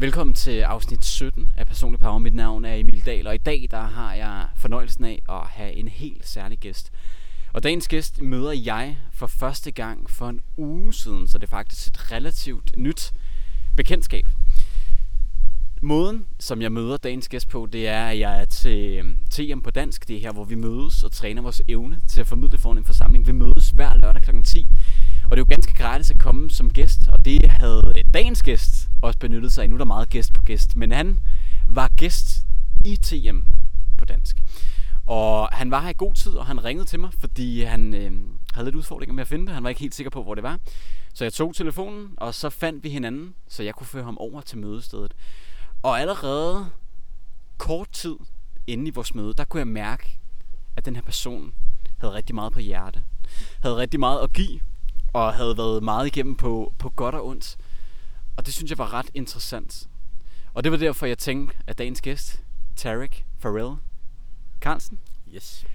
Velkommen til afsnit 17 af Personlig Power. Mit navn er Emil Dahl, og i dag der har jeg fornøjelsen af at have en helt særlig gæst. Og dagens gæst møder jeg for første gang for en uge siden, så det er faktisk et relativt nyt bekendtskab. Måden, som jeg møder dagens gæst på, det er, at jeg er til øhm, TM på dansk. Det er her, hvor vi mødes og træner vores evne til at formidle foran en forsamling. Vi mødes hver lørdag kl. 10. Og det er jo ganske gratis at komme som gæst, og det havde øh, dagens gæst også benyttet sig af. Nu er der meget gæst på gæst, men han var gæst i TM på dansk. Og han var her i god tid, og han ringede til mig, fordi han øh, havde lidt udfordringer med at finde det. Han var ikke helt sikker på, hvor det var. Så jeg tog telefonen, og så fandt vi hinanden, så jeg kunne føre ham over til mødestedet. Og allerede kort tid inden i vores møde, der kunne jeg mærke, at den her person havde rigtig meget på hjerte. Havde rigtig meget at give, og havde været meget igennem på, på godt og ondt. Og det synes jeg var ret interessant. Og det var derfor, jeg tænkte, at dagens gæst, Tarek Farrell Carlsen, Yes.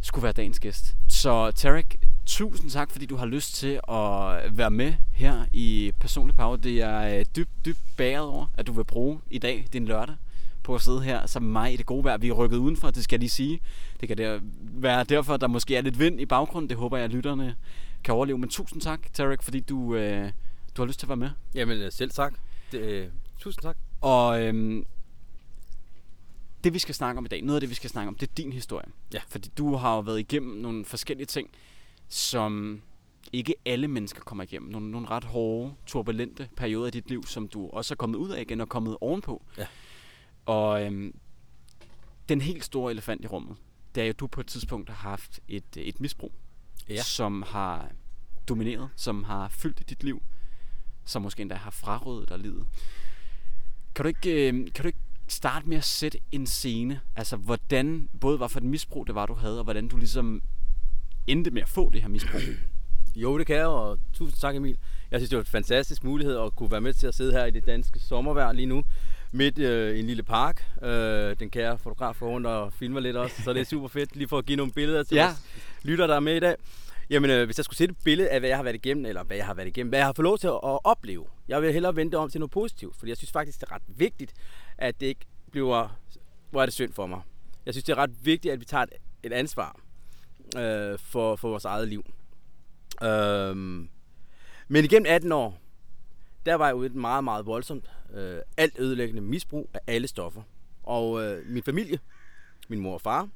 skulle være dagens gæst. Så Tarek, tusind tak, fordi du har lyst til at være med her i Personlig Power. Det er øh, dybt, dybt bæret over, at du vil bruge i dag, din lørdag, på at sidde her sammen med mig i det gode vejr. Vi er rykket udenfor, det skal jeg lige sige. Det kan der være derfor, at der måske er lidt vind i baggrunden. Det håber jeg, at lytterne kan overleve. Men tusind tak, Tarek, fordi du, øh, du har lyst til at være med. Jamen øh, selv tak. Det, øh, tusind tak. Og øhm, det vi skal snakke om i dag, noget af det vi skal snakke om, det er din historie. Ja. Fordi du har jo været igennem nogle forskellige ting, som ikke alle mennesker kommer igennem. Nogle, nogle ret hårde, turbulente perioder i dit liv, som du også er kommet ud af igen og kommet ovenpå. Ja. Og øhm, den helt store elefant i rummet, det er jo, at du på et tidspunkt har haft et, et misbrug, Ja. som har domineret, som har fyldt dit liv, som måske endda har frarøvet dig livet. Kan du ikke, øh, kan du ikke starte med at sætte en scene? Altså, hvordan, både hvad for et misbrug det var, du havde, og hvordan du ligesom endte med at få det her misbrug. Jo, det kan jeg, og tusind tak Emil. Jeg synes, det var en fantastisk mulighed at kunne være med til at sidde her i det danske sommervejr lige nu. Midt øh, i en lille park. Øh, den kære fotograf går rundt og filmer lidt også, så det er super fedt lige for at give nogle billeder til ja. os lytter, der er med i dag. Jamen, øh, hvis jeg skulle sætte et billede af, hvad jeg har været igennem, eller hvad jeg har været igennem, hvad jeg har fået lov til at, at opleve. Jeg vil hellere vende om til noget positivt, fordi jeg synes faktisk, det er ret vigtigt, at det ikke bliver, hvor er det synd for mig. Jeg synes, det er ret vigtigt, at vi tager et, et ansvar øh, for, for vores eget liv. Øh, men igennem 18 år, der var jeg ude i et meget, meget voldsomt, øh, alt ødelæggende misbrug af alle stoffer. Og øh, min familie, min mor og far,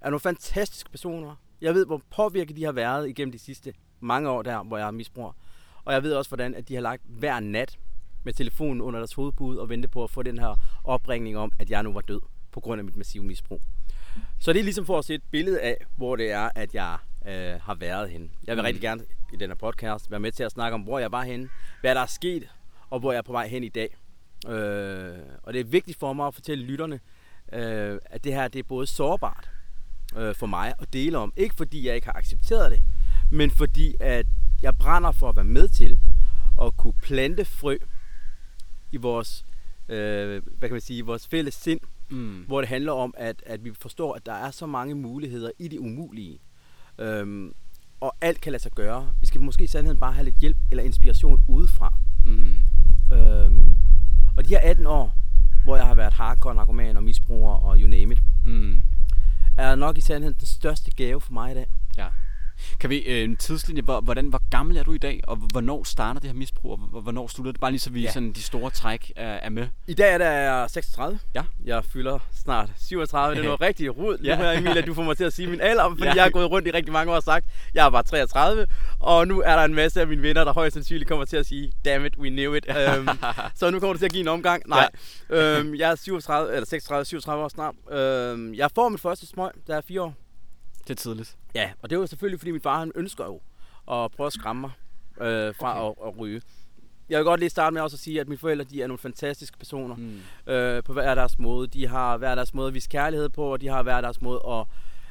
er nogle fantastiske personer. Jeg ved, hvor påvirket de har været igennem de sidste mange år der, hvor jeg har misbrug. Og jeg ved også, hvordan at de har lagt hver nat med telefonen under deres hovedpude og vente på at få den her opringning om, at jeg nu var død på grund af mit massive misbrug. Så det er ligesom for at se et billede af, hvor det er, at jeg øh, har været henne. Jeg vil Mm. rigtig gerne i den her podcast være med til at snakke om, hvor jeg var henne, hvad der er sket, og hvor jeg er på vej hen i dag. Øh, og det er vigtigt for mig at fortælle lytterne, øh, at det her det er både sårbart øh, for mig at dele om. Ikke fordi jeg ikke har accepteret det, men fordi at jeg brænder for at være med til at kunne plante frø i vores, øh, hvad kan man sige, vores fælles sind, Mm. hvor det handler om, at, at vi forstår, at der er så mange muligheder i det umulige. Øhm, og alt kan lade sig gøre. Vi skal måske i sandheden bare have lidt hjælp eller inspiration udefra. Mm. Øhm, og de her 18 år, hvor jeg har været hardcore narkoman og misbruger og you name it, Mm er nok i sandheden den største gave for mig i dag. Ja. Kan vi øh, en tidslinje, hvor, hvordan, hvor gammel er du i dag, og hvornår starter det her misbrug, og hvor- hvornår slutter det? Bare lige så vi Ja. sådan, de store træk er, er med. I dag er der 36. Ja. Jeg fylder snart 37. Det er noget rigtig rod. Ja. Nu her, Emil, at du får mig til at sige min alder, fordi Ja. jeg har gået rundt i rigtig mange år og sagt, jeg er bare 33. Og nu er der en masse af mine venner, der højst sandsynligt kommer til at sige, damn it, we knew it. um, så nu kommer det til at give en omgang. Nej, ja. øhm, jeg er 37, eller 36, 37 år snart. Øhm, jeg får mit første smøg, der er fire år. Det er tidligt. Ja, og det var selvfølgelig, fordi min far han ønsker jo at prøve at skræmme mig øh, fra Okay. at, at ryge. Jeg vil godt lige starte med også at sige, at mine forældre de er nogle fantastiske personer Mm. øh, på hver deres måde. De har hver deres måde at vise kærlighed på, og de har hver deres måde at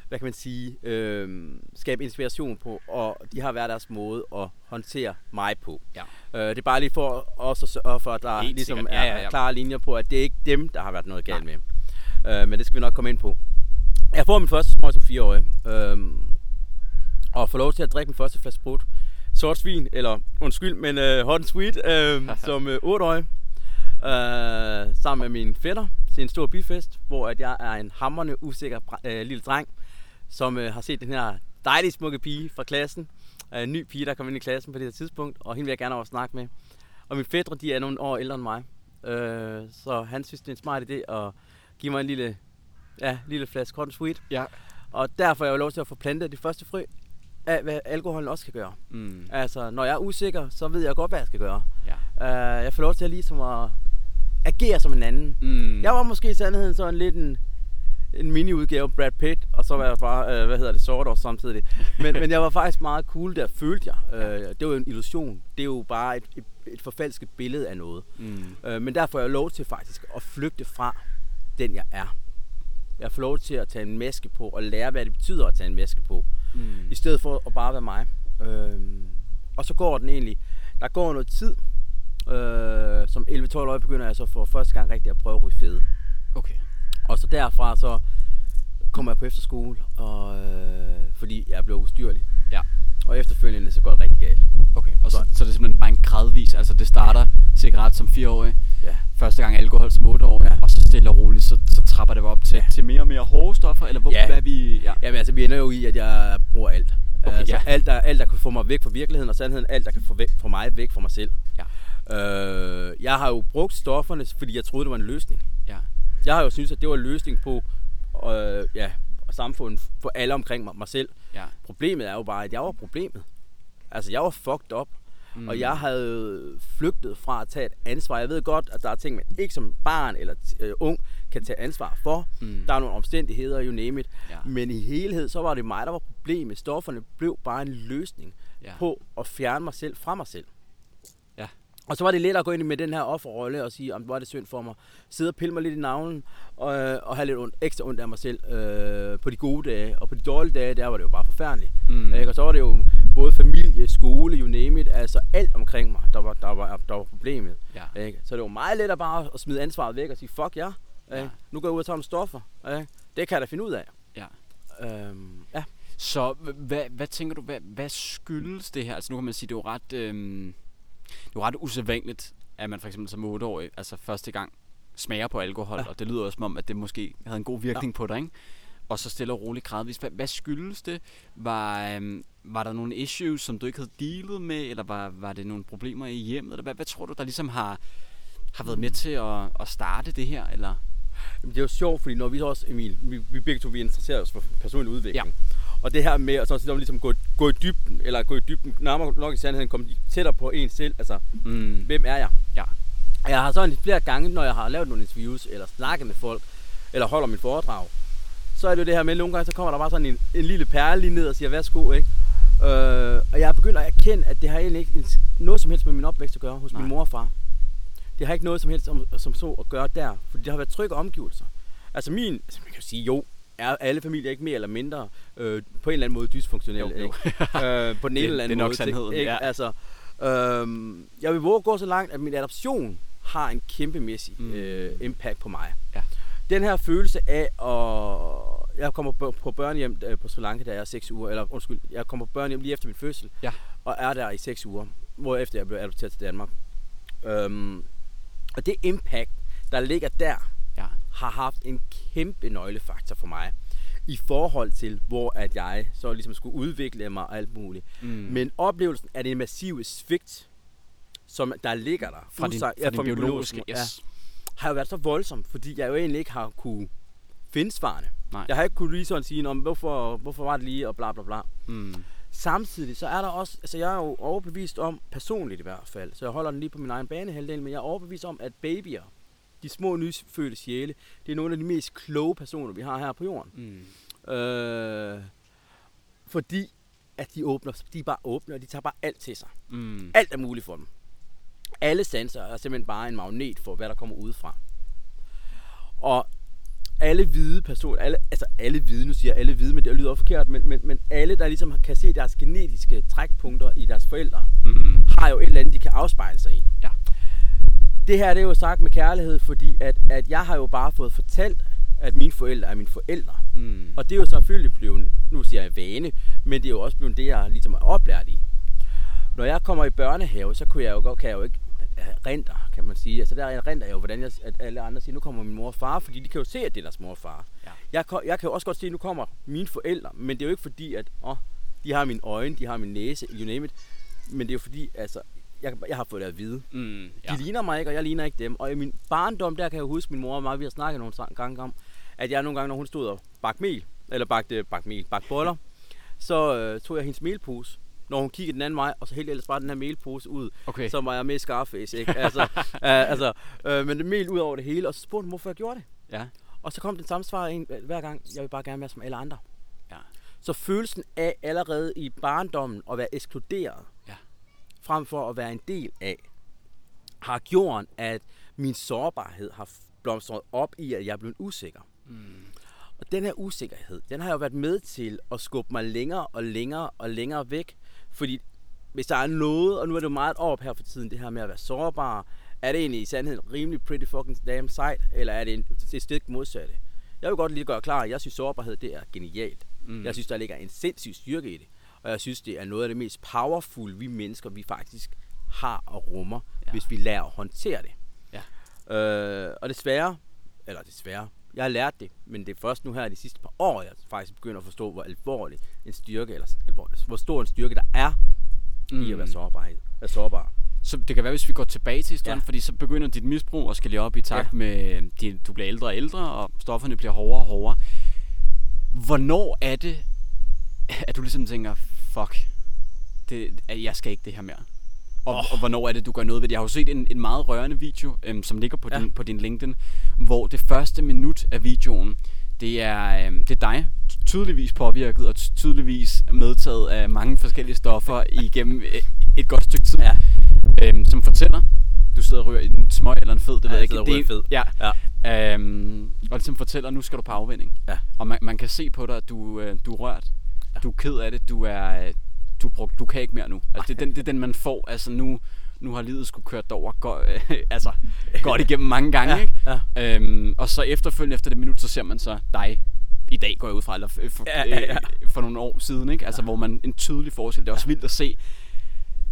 hvad kan man sige, øh, skabe inspiration på, og de har hver deres måde at håndtere mig på. Ja. Øh, det er bare lige for også at sørge for, at der Helt ligesom sikkert. er Ja, ja, ja. klare linjer på, at det er ikke dem, der har været noget galt med. Øh, men det skal vi nok komme ind på. Jeg får min første smøg som fireårig, øh, og får lov til at drikke min første flaske sprut. Sort svin, eller undskyld, men øh, hot and sweet, øh, som øh, 8-årig. øh, sammen med min fætter til en stor byfest, hvor at jeg er en hammerne usikker øh, lille dreng, som øh, har set den her dejlige smukke pige fra klassen. Øh, en ny pige, der kom ind i klassen på det her tidspunkt, og hende vil jeg gerne over snakke med. Og mine fætter, de er nogle år ældre end mig. Øh, så han synes, det er en smart idé at give mig en lille, ja, lille flaske hot sweet. Ja. Og derfor er jeg jo lov til at få plantet det første frø af, hvad alkoholen også kan gøre. Mm. Altså, når jeg er usikker, så ved jeg godt, hvad jeg skal gøre. Ja. Uh, jeg får lov til at ligesom at agere som en anden. Mm. Jeg var måske i sandheden sådan lidt en, en mini-udgave af Brad Pitt, og så var jeg bare, uh, hvad hedder det, sort også samtidig. Men, men jeg var faktisk meget cool der, følte jeg. Uh, det var jo en illusion. Det er jo bare et, et, et forfalsket billede af noget. Mm. Uh, men derfor er jeg lov til faktisk at flygte fra den, jeg er. Jeg får lov til at tage en maske på og lære, hvad det betyder at tage en maske på. Mm. I stedet for at bare være mig. Øhm, og så går den egentlig. Der går noget tid. Øh, som 11-12 år begynder jeg så for første gang rigtig at prøve at ryge fede. Okay. Og så derfra så kommer jeg på efterskole, og, øh, fordi jeg blev ustyrlig. Ja. Og efterfølgende så går det rigtig galt. Okay, og så, Sådan. så det er simpelthen bare en gradvis, altså det starter cigaret som 4-årig, Ja. første gang alkohol som 8-årig, Ja. og så stille og roligt, så, så trapper det op til, Ja. til mere og mere hårde stoffer, eller hvor, Ja. hvad vi... Ja. Jamen altså, vi ender jo i, at jeg bruger alt. Okay, altså, ja. alt, der, alt, der kan få mig væk fra virkeligheden, og sandheden, alt, der kan få, væk, få mig væk fra mig selv. Ja. Øh, jeg har jo brugt stofferne, fordi jeg troede, det var en løsning. Ja. Jeg har jo syntes, at det var en løsning på øh, ja, samfundet for alle omkring mig, mig selv. Ja. Problemet er jo bare, at jeg var problemet. Altså, jeg var fucked up. Mm. Og jeg havde flygtet fra at tage et ansvar. Jeg ved godt, at der er ting, man ikke som barn eller øh, ung kan tage ansvar for. Mm. Der er nogle omstændigheder, you name it. Ja. Men i helhed, så var det mig, der var problemet. Stofferne blev bare en løsning Ja. på at fjerne mig selv fra mig selv. Og så var det let at gå ind med den her offerrolle og sige, om hvor er det synd for mig. Sidde og pille mig lidt i navlen og, øh, og have lidt ondt, ekstra ondt af mig selv øh, på de gode dage. Og på de dårlige dage, der var det jo bare forfærdeligt. Mm. Ikke? Og så var det jo både familie, skole, you name it, altså alt omkring mig, der var, der var, der var problemet. Ja. Ikke? Så det var meget let at bare at smide ansvaret væk og sige, fuck jer. Ja. Ja. Nu går jeg ud og tager nogle stoffer. Ikke? Det kan jeg da finde ud af. Ja. Øhm, ja. Så hvad, hvad tænker du, hvad, hvad skyldes det her? Altså nu kan man sige, det er jo ret, øhm, det er jo ret usædvanligt, at man for eksempel som 8-årig, altså første gang, smager på alkohol, ja. Og det lyder også som om, at det måske havde en god virkning ja. på dig, ikke? Og så stille og roligt gradvis. Hvad, hvad skyldes det? Var, øhm, var der nogle issues, som du ikke havde dealet med, eller var, var det nogle problemer i hjemmet? Eller hvad, hvad tror du, der ligesom har, har været med til at, at starte det her? Eller? Jamen, det er jo sjovt, fordi når vi også, Emil, vi, vi begge to vi interesserer os for personlig udvikling. Ja. Og det her med at så så ligesom gå, gå i dybden, eller gå i dybden, nærmere nok i sandheden, komme tættere på en selv. Altså, Mm. hvem er jeg? Ja. Jeg har sådan flere gange, når jeg har lavet nogle interviews, eller snakket med folk, eller holder mit foredrag, så er det jo det her med, at nogle gange så kommer der bare sådan en, en lille perle lige ned og siger, værsgo, ikke? Øh, og jeg er begyndt at erkende, at det har egentlig ikke noget som helst med min opvækst at gøre hos Nej. min mor og far. Det har ikke noget som helst som, som så at gøre der, fordi det har været trygge omgivelser. Altså min, altså man kan jo sige, jo, er alle familier ikke mere eller mindre øh, på en eller anden måde dysfunktionelle, Jo, jo. ikke? øh, på den ene Det- eller anden det er nok måde. sandheden, ikke? ja. Altså, øhm, jeg vil våge at gå så langt, at min adoption har en kæmpemæssig Mm. øh, impact på mig. Ja. Den her følelse af at... Jeg kommer på, på børnehjem øh, på Sri Lanka, da jeg er 6 uger, eller undskyld, jeg kommer på børnehjem lige efter min fødsel, Ja. og er der i 6 uger, hvorefter jeg blev adopteret til Danmark. Øhm, og det impact, der ligger der. Har haft en kæmpe nøglefaktor for mig i forhold til, hvor at jeg så ligesom skulle udvikle mig og alt muligt. Mm. Men oplevelsen af det massive svigt, som der ligger der, fra din, fra ja, din fra min biologiske, mor, yes. har jo været så voldsomt, fordi jeg jo egentlig ikke har kunne finde svarene. Nej. Jeg har ikke kunne lige sådan sige, om hvorfor, hvorfor var det lige, og bla bla bla. Mm. Samtidig så er der også, altså jeg er jo overbevist om, personligt i hvert fald, så jeg holder den lige på min egen banehalvdel, men jeg er overbevist om, at babyer, de små nyfødte sjæle, det er nogle af de mest kloge personer, vi har her på jorden. Mm. Øh, fordi at de åbner, de er bare åbne, og de tager bare alt til sig. Mm. Alt er muligt for dem. Alle sanser er simpelthen bare en magnet for, hvad der kommer udefra. Og alle hvide personer, alle, altså alle hvide, nu siger alle hvide, men det lyder også forkert, men, men, men alle, der ligesom kan se deres genetiske trækpunkter i deres forældre, Mm. har jo et eller andet, de kan afspejle sig i. Ja. Det her det er jo sagt med kærlighed, fordi at, at jeg har jo bare fået fortalt, at mine forældre er mine forældre. Mm. Og det er jo selvfølgelig blevet, nu siger jeg vane, men det er jo også blevet det, jeg ligesom er oplært i. Når jeg kommer i børnehave, så kunne jeg jo godt, kan jeg jo ikke, renter, kan man sige. Altså der renter jeg jo, hvordan jeg, at alle andre siger, nu kommer min mor og far, fordi de kan jo se, at det er deres mor og far. Ja. Jeg, kan- jeg kan jo også godt se, at nu kommer mine forældre, men det er jo ikke fordi, at åh, de har mine øjne, de har min næse, you name it. Men det er jo fordi, altså, jeg, jeg har fået det at vide. Mm, Ja. De ligner mig ikke, og jeg ligner ikke dem. Og i min barndom, der kan jeg huske, min mor og mig, vi har snakket nogle gange om, at jeg nogle gange, når hun stod og bagte mel, eller bagte, bagte mel, bagte boller, så øh, tog jeg hendes melpose, når hun kiggede den anden vej, og så jeg ellers bare den her melpose ud, Okay. så var jeg med Scarface, ikke? Altså, øh, altså øh, men det mel ud over det hele, og så spurgte hun, hvorfor jeg gjorde det. Ja. Og så kom den samme svar en, hver gang, jeg vil bare gerne være som alle andre. Ja. Så følelsen af allerede i barndommen at være ekskluderet. Frem for at være en del af, har gjort, at min sårbarhed har blomstret op i, at jeg er blevet usikker. Mm. Og den her usikkerhed, den har jo været med til at skubbe mig længere og længere og længere væk. Fordi hvis der er noget, og nu er det jo meget op her for tiden, det her med at være sårbar, er det egentlig i sandhed rimelig pretty fucking damn sejt, eller er det en, det stik modsatte? Jeg vil godt lige gøre klar, at jeg synes sårbarhed, det er genialt. Mm. Jeg synes, der ligger en sindssyg styrke i det. Og jeg synes, det er noget af det mest powerful, vi mennesker, vi faktisk har og rummer, Ja. hvis vi lærer at håndtere det. Ja. Øh, og desværre, eller desværre, jeg har lært det, men det er først nu her de sidste par år, jeg faktisk begynder at forstå, hvor alvorlig en styrke, eller alvorlig, hvor stor en styrke der er mm. i at være sårbarhed. Være sårbar. Så det kan være, hvis vi går tilbage til historien, ja. Fordi så begynder dit misbrug at skal lige op i takt ja. Ja. med, din, du bliver ældre og ældre, og stofferne bliver hårdere og hårdere. Hvornår er det, at du ligesom tænker, fuck, det, at jeg skal ikke det her mere? Og, oh. Og hvornår er det, du gør noget ved det? Jeg har jo set en, en meget rørende video, øhm, som ligger på, ja. Din, på din LinkedIn, hvor det første minut af videoen, det er, øhm, det er dig, tydeligvis påvirket og ty- tydeligvis medtaget af mange forskellige stoffer igennem øh, et godt stykke tid, Ja. øhm, som fortæller, du sidder og ryger en smøg eller en fed, det Ja, ved jeg jeg ikke. og det er- fed. Ja. Ja. Øhm, og det som fortæller, nu skal du på afvinding. Ja. Og man, man kan se på dig, at du, øh, du er rørt. Ja. Du er ked af det. Du er, du, brugt, du kan ikke mere nu. Altså, det, er den, det er den, man får. Altså, nu, nu har livet skulle kørt over go, altså, godt igennem mange gange. Ja, ikke? ja. Øhm, og så efterfølgende efter det minut, så ser man så dig i dag går jeg ud fra, eller f- for, Ja, ja, ja. Øh, for nogle år siden, ikke? Altså, hvor man en tydelig forskel. Det er også vildt at se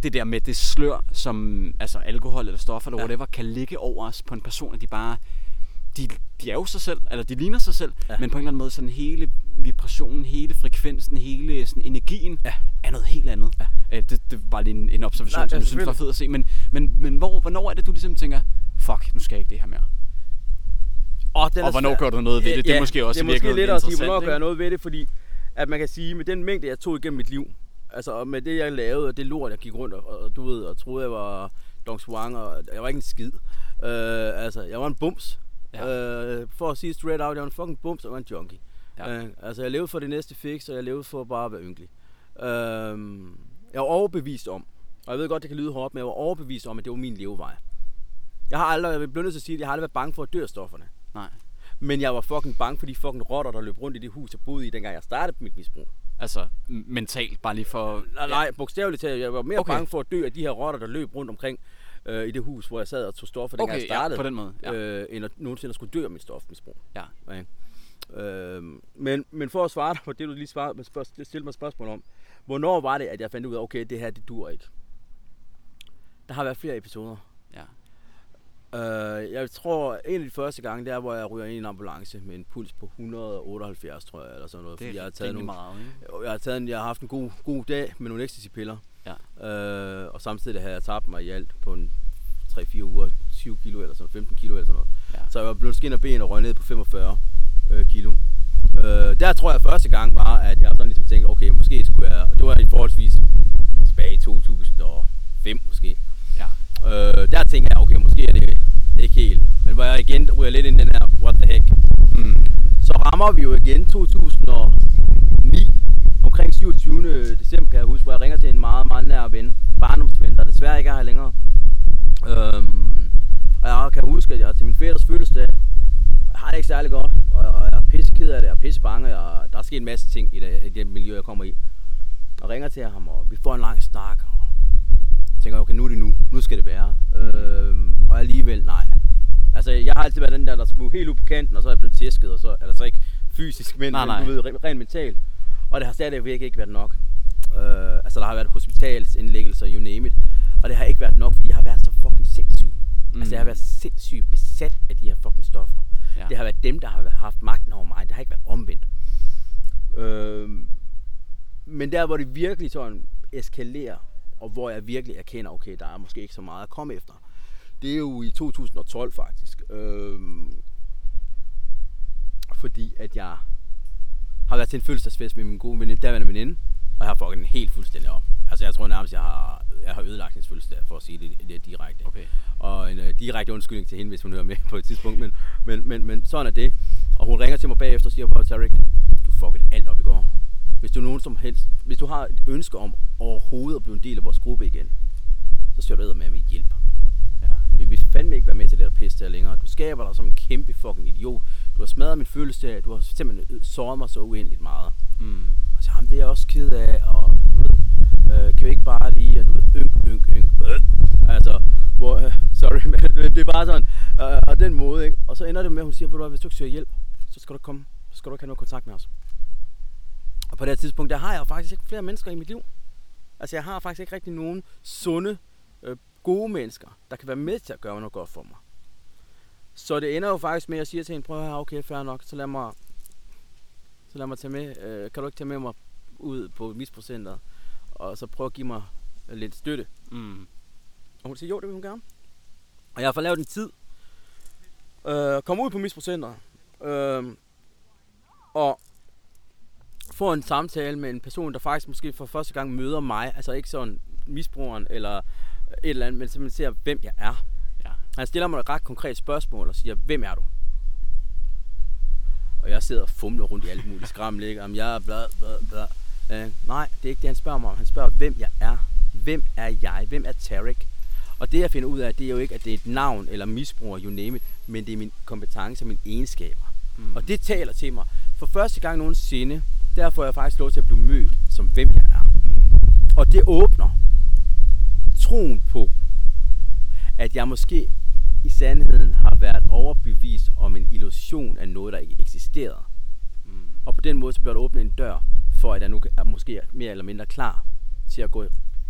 det der med det slør, som altså alkohol eller stoffer eller Ja. whatever, kan ligge over os på en person, at de bare, de, de er jo sig selv, eller de ligner sig selv, ja. Ja. men på en eller anden måde sådan hele vibrationen, hele frekvensen, hele sådan energien, Ja. er noget helt andet. Ja. Øh, det, det var lige en, en observation, Nej, som ja, jeg synes var fed at se. Men, men, men hvor, hvornår er det, du ligesom tænker, fuck, nu skal jeg ikke det her mere? Og, den Og hvornår gør du noget ved det? Det er måske også det er måske lidt at sige, hvornår gør jeg noget ved det, fordi at man kan sige, med den mængde, jeg tog igennem mit liv, altså med det, jeg lavede, og det lort, jeg gik rundt og, og du ved, og troede, jeg var Dong Swang, og jeg var ikke en skid. Øh, altså, jeg var en bums. Ja. Øh, for at sige straight out, jeg var en fucking bums, og var en junkie. Ja. Øh, altså, jeg levede for det næste fix, og jeg levede for bare at være ynkelig. Øh, jeg var overbevist om, og jeg ved godt, det kan lyde hårdt, men jeg var overbevist om, at det var min levevej. Jeg har aldrig, jeg vil blive nødt til at sige, at jeg har aldrig været bange for at dø af stofferne. Nej. Men jeg var fucking bange for de fucking rotter, der løb rundt i det hus, jeg boede i, dengang jeg startede mit misbrug. Altså, mentalt, bare lige for... Nej, nej, bogstaveligt talt. Jeg var mere okay. bange for at dø af de her rotter, der løb rundt omkring øh, i det hus, hvor jeg sad og tog stoffer, dengang Okay, jeg ja, startede. på den måde, ja. Øh, end at nogensinde skulle dø af mit stofmisbrug. Ja. Okay. Øh, men, men for at svare dig på det, du lige svarede, spørg- stille mig spørgsmål om. Hvornår var det, at jeg fandt ud af, okay, det her, det dur ikke? Der har været flere episoder. Ja. Øh, jeg tror, en af de første gange, det er, hvor jeg ryger ind i en ambulance med en puls på 178, tror jeg, eller sådan noget. Det er fordi jeg har taget nogle, meget, ikke? jeg har, taget en, jeg har haft en god, god dag med nogle ecstasy-piller. Ja. Øh, og samtidig har jeg tabt mig i alt på en 3-4 uger, 7 kilo eller sådan 15 kilo eller sådan noget. Ja. Så jeg var blevet skin og ben og røg ned på 45 øh, kilo. Øh, der tror jeg første gang var, at jeg sådan ligesom tænkte, okay, måske skulle jeg, og det var i forholdsvis tilbage i 2005 måske. Ja. Øh, der tænker jeg, okay, måske er det ikke helt. Men hvor jeg igen ryger lidt ind i den her, what the heck. Mm. Så rammer vi jo igen 2009, omkring 27. december kan jeg huske, hvor jeg ringer til en meget, meget nær ven, barndomsven, der desværre ikke er her længere. Øhm, og jeg kan huske, at jeg til min fætters fødselsdag, jeg har det ikke særlig godt, og jeg, og jeg er pisse ked af det, jeg er pisse bange, og der er sket en masse ting i det, i det miljø, jeg kommer i. Og ringer til ham, og vi får en lang snak, og tænker, okay, nu er det nu, nu skal det være. Øhm, og alligevel, nej. Altså, jeg har altid været den der, der skulle helt ud på kanten, og så er jeg blevet tæsket, og så, eller så ikke fysisk, men, Nej, nej. du ved, rent, rent mentalt. Og det har stadigvæk ikke været nok. Øh, altså, der har været hospitalsindlæggelser, you name it. Og det har ikke været nok, fordi jeg har været så fucking sindssyg. Mm. Altså, jeg har Mm. været sindssygt besat af de her fucking stoffer. Ja. Det har været dem, der har haft magten over mig. Det har ikke været omvendt. Øhm, men der, hvor det virkelig sådan eskalerer, og hvor jeg virkelig erkender, okay, der er måske ikke så meget at komme efter, det er jo i 2012 faktisk. Øhm, fordi at jeg har været til en fødselsdagsfest med min gode veninde, daværende veninde, og jeg har fucket den helt fuldstændig op. Altså jeg tror nærmest, jeg har, jeg har ødelagt hendes fødselsdag, for at sige det lidt direkte. Okay. Og en uh, direkte undskyldning til hende, hvis hun hører med på et tidspunkt. Men, men, men, men sådan er det. Og hun ringer til mig bagefter og siger, på Tarek, du fuckede alt. Hvis du, nogen som helst, hvis du har et ønske om overhovedet at blive en del af vores gruppe igen, så skal du med at vi hjælper. Ja. Vi vil fandme ikke være med til det der pis der længere. Du skaber dig som en kæmpe fucking idiot. Du har smadret min følelse Du har simpelthen såret mig så uendeligt meget. Mm. Og så, jamen, det er jeg også ked af, og du ved, øh, kan vi ikke bare lige, at du ved, ynk, ynk, ynk, øh. Altså, hvor, øh, sorry, men det er bare sådan, øh, og den måde, ikke? Og så ender det med, at hun siger, ved du hvad, hvis du ikke søger hjælp, så skal du komme, så skal du ikke have noget kontakt med os. Og på det her tidspunkt, der har jeg jo faktisk ikke flere mennesker i mit liv. Altså, jeg har faktisk ikke rigtig nogen sunde, øh, gode mennesker, der kan være med til at gøre noget godt for mig. Så det ender jo faktisk med, at jeg siger til hende, prøv at høre, okay, fair nok, så lad mig, så lad mig tage med, øh, kan du ikke tage med mig ud på misprocenteret, og så prøve at give mig lidt støtte. Mm. Og hun siger, jo, det vil hun gerne. Og jeg har fået lavet en tid, øh, komme ud på misprocenteret, øh, og få en samtale med en person, der faktisk måske for første gang møder mig, altså ikke sådan misbrugeren eller et eller andet, men simpelthen ser, hvem jeg er. Ja. Han stiller mig et ret konkret spørgsmål og siger, hvem er du? Og jeg sidder og fumler rundt i alt muligt skræmmel, ikke? Om jeg er bla bla bla. Øh, nej, det er ikke det, han spørger mig om. Han spørger, hvem jeg er. Hvem er jeg? Hvem er Tarek? Og det, jeg finder ud af, det er jo ikke, at det er et navn eller misbruger, you name it, men det er min kompetence og mine egenskaber. Mm. Og det taler til mig. For første gang nogensinde, der får jeg faktisk lov til at blive mødt som hvem jeg er. Mm. Og det åbner troen på, at jeg måske i sandheden har været overbevist om en illusion af noget, der ikke eksisterede. Mm. Og på den måde så bliver der åbnet en dør, for at jeg nu er måske mere eller mindre klar til at gå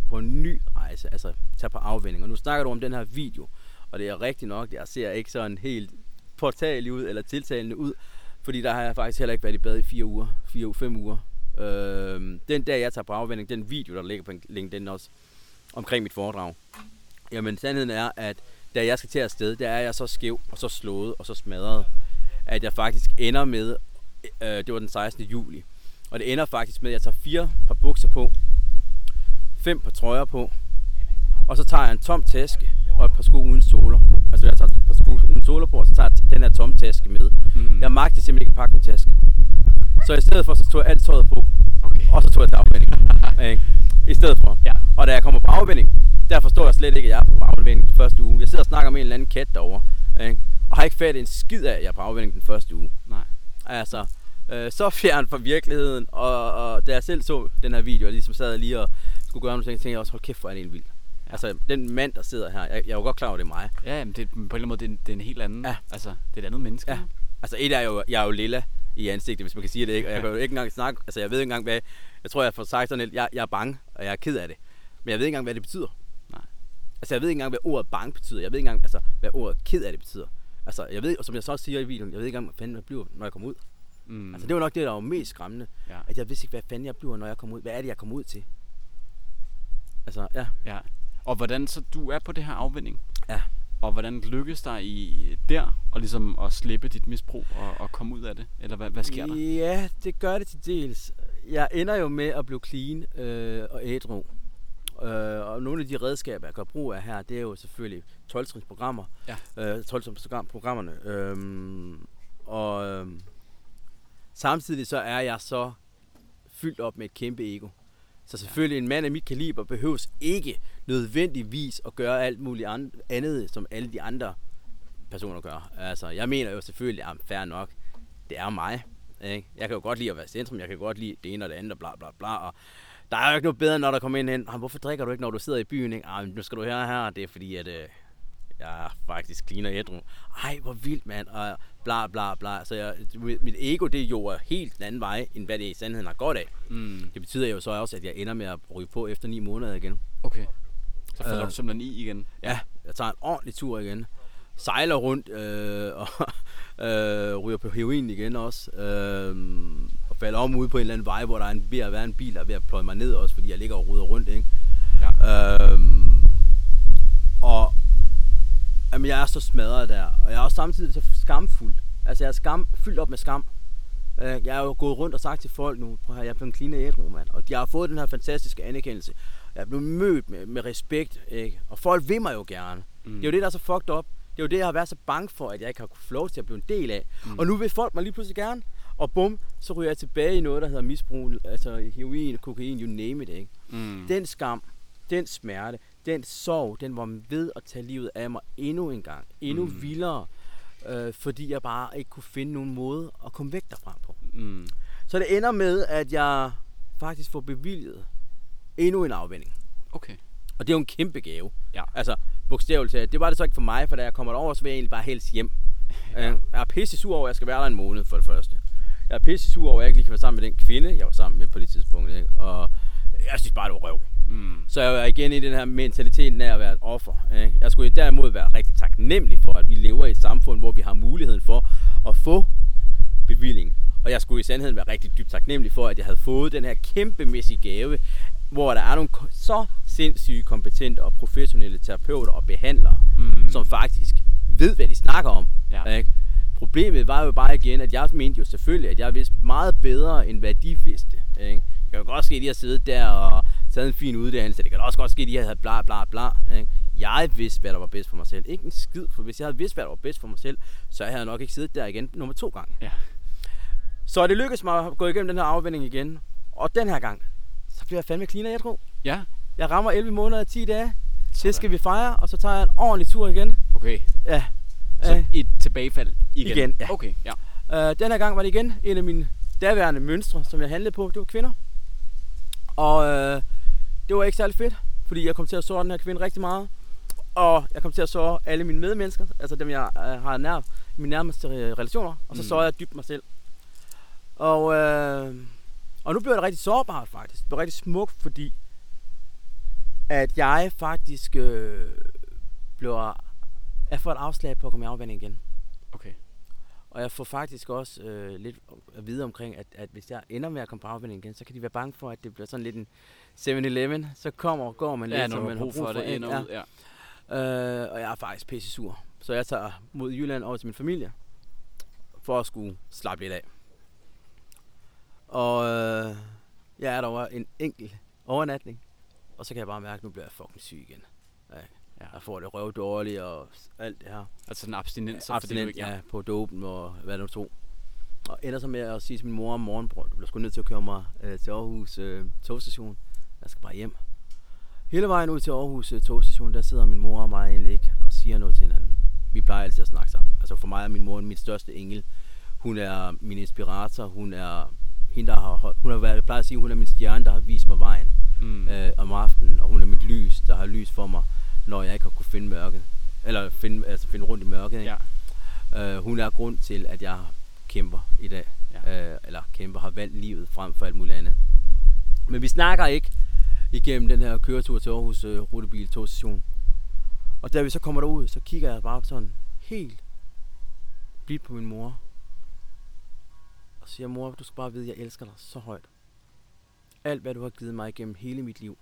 på en ny rejse, altså tage på afvinding. Og nu snakker du om den her video, og det er rigtigt nok, jeg ser ikke sådan helt portalig ud, eller tiltalende ud, fordi der har jeg faktisk heller ikke været i bad i fire uger, fire uger, fem uger. Øh, den dag jeg tager på afvænding, den video, der ligger på LinkedIn også, omkring mit foredrag. Jamen, sandheden er, at da jeg skal til afsted, der er jeg så skæv, og så slået, og så smadret, at jeg faktisk ender med, øh, det var den 16. juli, og det ender faktisk med, at jeg tager fire par bukser på, fem par trøjer på, og så tager jeg en tom taske og et par sko uden såler. Altså jeg tager et par sko uden såler på, og så tager jeg den her tomme taske med. Mm. Jeg magtede simpelthen ikke at pakke min taske. Så i stedet for, så tog jeg alt tøjet på, Okay. og så tog jeg til afvinding. ikke? I stedet for. Ja. Og da jeg kommer på afvinding, der forstår jeg slet ikke, at jeg er på afvinding den første uge. Jeg sidder og snakker med en eller anden kat derovre, ikke? og har ikke fat en skid af, at jeg er på afvinding den første uge. Nej. Altså, øh, så fjern fra virkeligheden, og, og da jeg selv så den her video, og ligesom sad lige og skulle gøre noget, så tænkte jeg også, hold kæft, hvor er det en vild. Altså, den mand, der sidder her, jeg, jeg er jo godt klar over, det er mig. Ja, men det, er- på en eller anden måde, det er, en- det er en helt anden. Ja. Altså, det er et andet menneske. Ja. Altså, et er jo, jeg er jo lilla i ansigtet, hvis man kan sige det, ikke? Og jeg kan jo ikke engang snakke, altså jeg ved ikke engang, hvad, jeg tror, jeg får sagt sådan lidt, jeg, jeg er bange, og jeg er ked af det. Men jeg ved ikke engang, hvad det betyder. Nej. Altså, jeg ved ikke engang, hvad ordet bange betyder. Jeg ved ikke engang, altså, hvad ordet ked af det betyder. Altså, jeg ved, og som jeg så også siger i videoen, jeg ved ikke engang, hvad fanden jeg bliver, når jeg kommer ud. Mm. Mm. Altså, det var nok det, der var mest skræmmende. Ja. At jeg vidste ikke, hvad fanden jeg bliver, når jeg kommer ud. Hvad er det, jeg kommer ud til? Altså, ja. Ja. Og hvordan så du er på det her afvinding? Ja. Og hvordan lykkes dig i der og ligesom at slippe dit misbrug og, og komme ud af det? Eller hvad, hvad sker der? Ja, det gør det til dels. Jeg ender jo med at blive clean øh, og ædru. Øh, og nogle af de redskaber, jeg gør brug af her, det er jo selvfølgelig 12 programmer. Ja. Øh, 12 programmerne. Øhm, og øhm, samtidig så er jeg så fyldt op med et kæmpe ego. Så selvfølgelig en mand af mit kaliber behøves ikke nødvendigvis at gøre alt muligt an- andet, som alle de andre personer gør. Altså, jeg mener jo selvfølgelig, at fair nok, det er mig. Ikke? Jeg kan jo godt lide at være centrum, jeg kan godt lide det ene og det andet, og bla bla bla. Og der er jo ikke noget bedre, når der kommer ind hen. "Ah, Hvorfor drikker du ikke, når du sidder i byen? Ikke? Ah, nu skal du høre her, det er fordi, at øh, jeg er faktisk clean og ædru. Ej, hvor vildt, mand. Og bla bla bla. Så jeg, mit ego, det er jo helt en anden vej, end hvad det i sandheden har godt af. Mm. Det betyder jo så også, at jeg ender med at ryge på efter ni måneder igen. Okay. Så falder Øh. du simpelthen i igen. Ja, jeg tager en ordentlig tur igen. Sejler rundt øh, og øh, ryger på heroin igen også. Øh, og falder om ude på en eller anden vej, hvor der er en, ved at være en bil, der er ved at pløje mig ned også, fordi jeg ligger og ruder rundt. Ikke? Ja. Øh, og jamen, jeg er så smadret der. Og jeg er også samtidig så skamfuld. Altså jeg er skam, fyldt op med skam. Øh, Jeg er jo gået rundt og sagt til folk nu, prøv at høre, jeg er blevet clean ædru, mand. Og de har fået den her fantastiske anerkendelse. Jeg blevet mødt med, med respekt, ikke? Og folk vil mig jo gerne. Mm. Det er jo det, der er så fucked up. Det er jo det, jeg har været så bange for, at jeg ikke har kunnet få lov til at blive en del af. Mm. Og nu vil folk mig lige pludselig gerne. Og bum, så ryger jeg tilbage i noget, der hedder misbrug, altså heroin, kokain, you name it, ikke? Mm. Den skam, den smerte, den sorg, den var ved at tage livet af mig endnu en gang. Endnu mm. vildere, øh, fordi jeg bare ikke kunne finde nogen måde at komme væk derfra på. Mm. Så det ender med, at jeg faktisk får bevilget endnu en afvending. Okay. Og det er jo en kæmpe gave. Ja. Altså, bogstaveligt talt. Det var det så ikke for mig, for da jeg kommer derover, så vil jeg egentlig bare helst hjem. ja. Jeg er pisse sur over, at jeg skal være der en måned, for det første. Jeg er pisse sur over, at jeg ikke lige kan være sammen med den kvinde, jeg var sammen med på det tidspunkt. Ikke? Og jeg synes bare, det var røv. Mm. Så jeg er igen i den her mentalitet af at være et offer. Ikke? Jeg skulle derimod være rigtig taknemmelig for, at vi lever i et samfund, hvor vi har muligheden for at få bevilling. Og jeg skulle i sandheden være rigtig dybt taknemmelig for, at jeg havde fået den her kæmpemæssige gave, hvor der er nogle så sindssyge, kompetente og professionelle terapeuter og behandlere, Mm. som faktisk ved, hvad de snakker om. Ja. Ikke? Problemet var jo bare igen, at jeg mente jo selvfølgelig, at jeg vidste meget bedre, end hvad de vidste. Ikke? Det kan jo godt ske, at de har siddet der og taget en fin uddannelse. Det kan også godt ske, at de havde bla bla bla. Ikke? Jeg vidste, hvad der var bedst for mig selv. Ikke en skid, for hvis jeg havde vidst, hvad der var bedst for mig selv, så havde jeg nok ikke siddet der igen nummer to gange. Ja. Så det lykkedes mig at gå igennem den her afvending igen. Og den her gang, bliver jeg fandme clean af ædru. Ja. Jeg rammer 11 måneder og 10 dage. Sådan. Det skal vi fejre, og så tager jeg en ordentlig tur igen. Okay. Ja. Så Øh, et tilbagefald igen. Igen, ja. Okay, ja. Øh, den her gang var det igen en af mine daværende mønstre, som jeg handlede på. Det var kvinder. Og øh, det var ikke særlig fedt, fordi jeg kom til at såre den her kvinde rigtig meget. Og jeg kom til at såre alle mine medmennesker, altså dem jeg øh, har nær, mine nærmeste relationer. Og så Mm. sårede jeg dybt mig selv. Og, øh, og nu blev det rigtig sårbart faktisk. Det blev rigtig smukt, fordi at jeg faktisk øh, blev jeg får et afslag på at komme i afvanding igen. Okay. Og jeg får faktisk også øh, lidt at vide omkring, at, at hvis jeg ender med at komme på afvinding igen, så kan de være bange for, at det bliver sådan lidt en 7-Eleven. Så kommer og går man lidt, Ja, som når man har brug for det ikke? ind og ud. Ja. Øh, og jeg er faktisk pisse sur. Så jeg tager mod Jylland over til min familie, for at skulle slappe lidt af. Og øh, jeg er derovre en enkelt overnatning, og så kan jeg bare mærke, at nu bliver jeg fucking syg igen. Ja. Ja. Jeg får det røv dårligt og alt det her Altså en abstinens. abstinent ja. på dopen og hvad nu tog. Og ender så med at sige til min mor om morgenen, bror, du bliver sgu nødt til at køre mig øh, til Aarhus øh, togstation. Jeg skal bare hjem. Hele vejen ud til Aarhus øh, togstation, der sidder min mor og mig egentlig ikke og siger noget til hinanden. Vi plejer altid at snakke sammen. Altså for mig er min mor min største engel. Hun er min inspirator. Hun er hende, der har, hun har været, plejer at sige, hun er min stjerne, der har vist mig vejen Mm. øh, om aftenen, og hun er mit lys, der har lys for mig, når jeg ikke har kunne finde mørket. Eller finde, altså finde rundt i mørket. Ikke? Ja. Øh, hun er grund til, at jeg kæmper i dag. Ja. Øh, eller kæmper, har valgt livet frem for alt muligt andet. Men vi snakker ikke igennem den her køretur til Aarhus øh, Rutebil togstation. Og da vi så kommer derud, så kigger jeg bare sådan helt blidt på min mor. Siger, mor, du skal bare vide, at jeg elsker dig så højt. Alt, hvad du har givet mig igennem hele mit liv.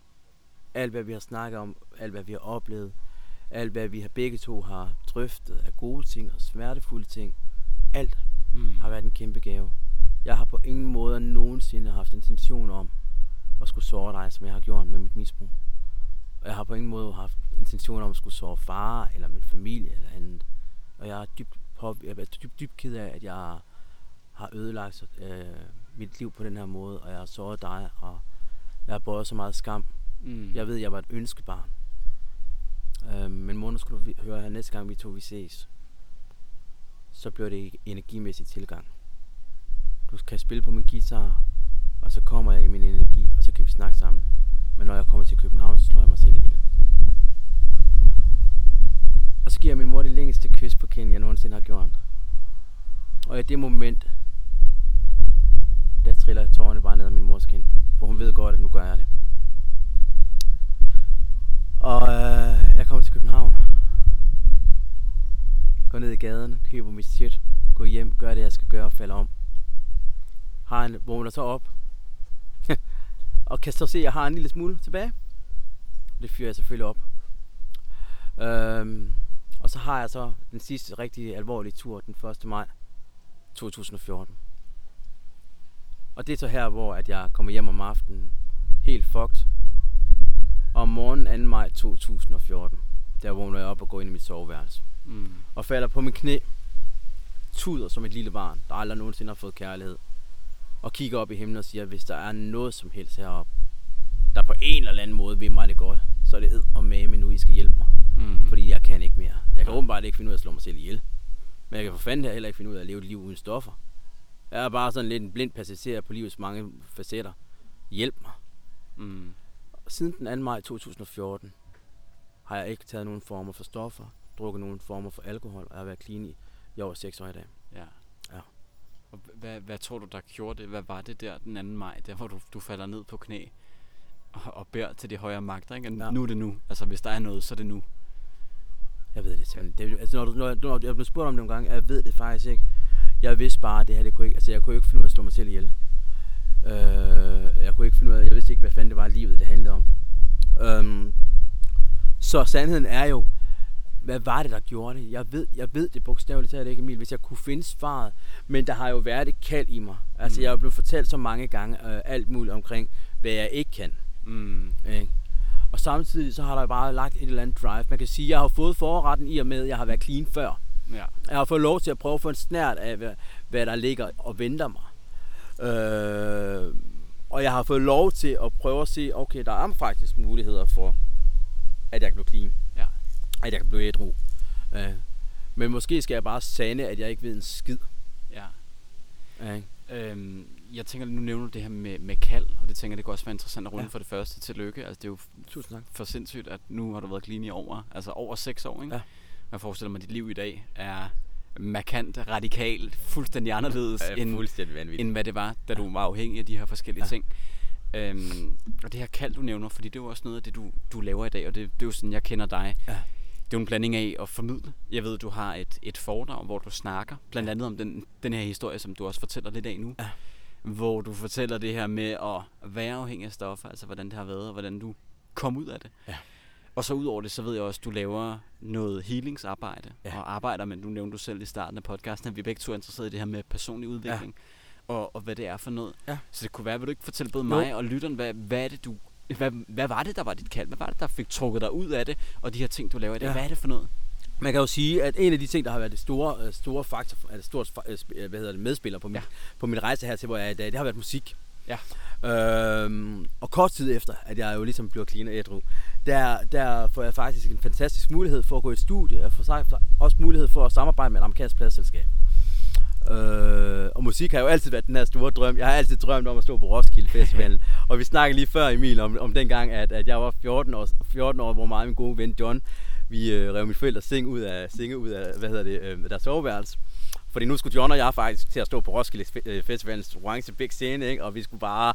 Alt, hvad vi har snakket om. Alt, hvad vi har oplevet. Alt, hvad vi har begge to har drøftet af gode ting og smertefulde ting. Alt Mm. har været en kæmpe gave. Jeg har på ingen måde nogensinde haft intention om at skulle såre dig, som jeg har gjort med mit misbrug. Og jeg har på ingen måde haft intention om at skulle såre far eller min familie eller andet. Og jeg er dybt, på, jeg er dybt, dybt ked af, at jeg har ødelagt øh, mit liv på den her måde, og jeg har såret dig, og jeg har båret så meget skam. Mm. Jeg ved, jeg var et ønskebarn. Øh, men mor, nu skal du høre her, næste gang vi to vi ses, så bliver det energimæssig tilgang. Du kan spille på min guitar, og så kommer jeg i min energi, og så kan vi snakke sammen. Men når jeg kommer til København, så slår jeg mig selv ihjel. Og så giver jeg min mor det længste kys på kinden, jeg nogensinde har gjort. Og i det moment, der triller tårerne bare ned ad min mors kind. For hun ved godt, at nu gør jeg det. Og øh, jeg kommer til København. Går ned i gaden, køber mit shit, går hjem, gør det jeg skal gøre og falder om. Har en, vågner så op. og kan så se, at jeg har en lille smule tilbage. Det fyrer jeg selvfølgelig op. Øhm, og så har jeg så den sidste rigtig alvorlige tur den 1. maj 2014. Og det er så her, hvor at jeg kommer hjem om aftenen helt fucked. Og om morgenen 2. maj 2014, der vågner jeg op og går ind i mit soveværelse. Mm. Og falder på min knæ. Tuder som et lille barn, der aldrig nogensinde har fået kærlighed. Og kigger op i himlen og siger, hvis der er noget som helst heroppe, der på en eller anden måde vil mig det godt, så er det ed og mame nu, I skal hjælpe mig. Mm. Fordi jeg kan ikke mere. Jeg kan åbenbart ikke finde ud af at slå mig selv ihjel. Men jeg kan for fanden heller ikke finde ud af at leve et liv uden stoffer. Jeg er bare sådan lidt en blind passager på livets mange facetter. Hjælp mig. Mm. Siden den 2. maj 2014 har jeg ikke taget nogen former for stoffer, drukket nogen former for alkohol, og jeg har været clean i, i over 6 år i dag. Ja. Ja. Og hvad, hvad tror du, der gjorde det? Hvad var det der den 2. maj, der hvor du, du falder ned på knæ og, og beder til de højere magter, ikke? Ja. Nu er det nu. Altså, hvis der er noget, så er det nu. Jeg ved det simpelthen. Det, altså, når, du, når, når jeg blev spurgt om det nogle gange, jeg ved det faktisk ikke. Jeg vidste bare, at det her, det kunne ikke, altså jeg kunne ikke finde ud af at slå mig selv ihjel. Øh, jeg kunne ikke finde ud af, jeg vidste ikke, hvad fanden det var livet, det handlede om. Øhm, så sandheden er jo, hvad var det, der gjorde det? Jeg ved, jeg ved det bogstaveligt talt ikke, Emil, hvis jeg kunne finde svaret. Men der har jo været et kald i mig. Altså, Mm. jeg er blevet fortalt så mange gange øh, alt muligt omkring, hvad jeg ikke kan. Mm. Ikke? Og samtidig så har der bare lagt et eller andet drive. Man kan sige, at jeg har fået forretten i og med, at jeg har været clean før. Ja. Jeg har fået lov til at prøve at få en snært af, hvad, hvad der ligger og venter mig. Øh, og jeg har fået lov til at prøve at se, okay, der er faktisk muligheder for, at jeg kan blive clean. Ja. At jeg kan blive ædru. Øh, men måske skal jeg bare sande, at jeg ikke ved en skid. Ja. Ikke? Øhm, jeg tænker, nu nævner du det her med, med kald, og det tænker det kunne også være interessant at runde Ja. ja. for det første. Tillykke. Altså, det er jo Tusind tak. for sindssygt, at nu har du været clean i over, altså over 6 år, ikke? Ja. Jeg forestiller mig, at dit liv i dag er markant, radikalt, fuldstændig anderledes, end, fuldstændig end hvad det var, da du var afhængig af de her forskellige Ja. ting. Øhm, og det her kald, du nævner, fordi det er jo også noget af det, du, du laver i dag, og det, det er jo sådan, jeg kender dig. Ja. Det er jo en blanding af at formidle. Jeg ved, du har et, et foredrag, hvor du snakker, blandt andet om den, den her historie, som du også fortæller lidt af nu. Ja. Hvor du fortæller det her med at være afhængig af stoffer, altså hvordan det har været, og hvordan du kom ud af det. Ja. Og så udover det, så ved jeg også, at du laver noget healingsarbejde, Ja. og arbejder, men du nævnte du selv i starten af podcasten, at vi begge to er interesseret i det her med personlig udvikling, og, og hvad det er for noget. Ja. Så det kunne være, vil du ikke fortælle både mig og lytteren, hvad, hvad er det, du... Hvad, hvad var det, der var dit kald? Hvad var det, der fik trukket dig ud af det? Og de her ting, du laver i dag, Ja. hvad er det for noget? Man kan jo sige, at en af de ting, der har været det store, øh, store faktor, eller stort, fa- øh, øh, hvad hedder det, medspiller på min, Ja. ja. på min rejse her til, hvor jeg er i dag, det har været musik. Ja. Øhm, og kort tid efter, at jeg jo ligesom bliver clean og ædru, der, der får jeg faktisk en fantastisk mulighed for at gå i studie, og får også mulighed for at samarbejde med et amerikansk pladsselskab. Øh, og musik har jo altid været den her store drøm. Jeg har altid drømt om at stå på Roskilde Festivalen. og vi snakkede lige før, Emil, om, om den gang, at, at jeg var 14 år, 14 år, hvor mig og min gode ven John, vi øh, rev mit forældre seng ud af, senge ud af, hvad hedder det, øh, deres soveværelse. Fordi nu skulle John og jeg faktisk til at stå på Roskilde øh, Festivalens orange big scene, ikke? og vi skulle bare...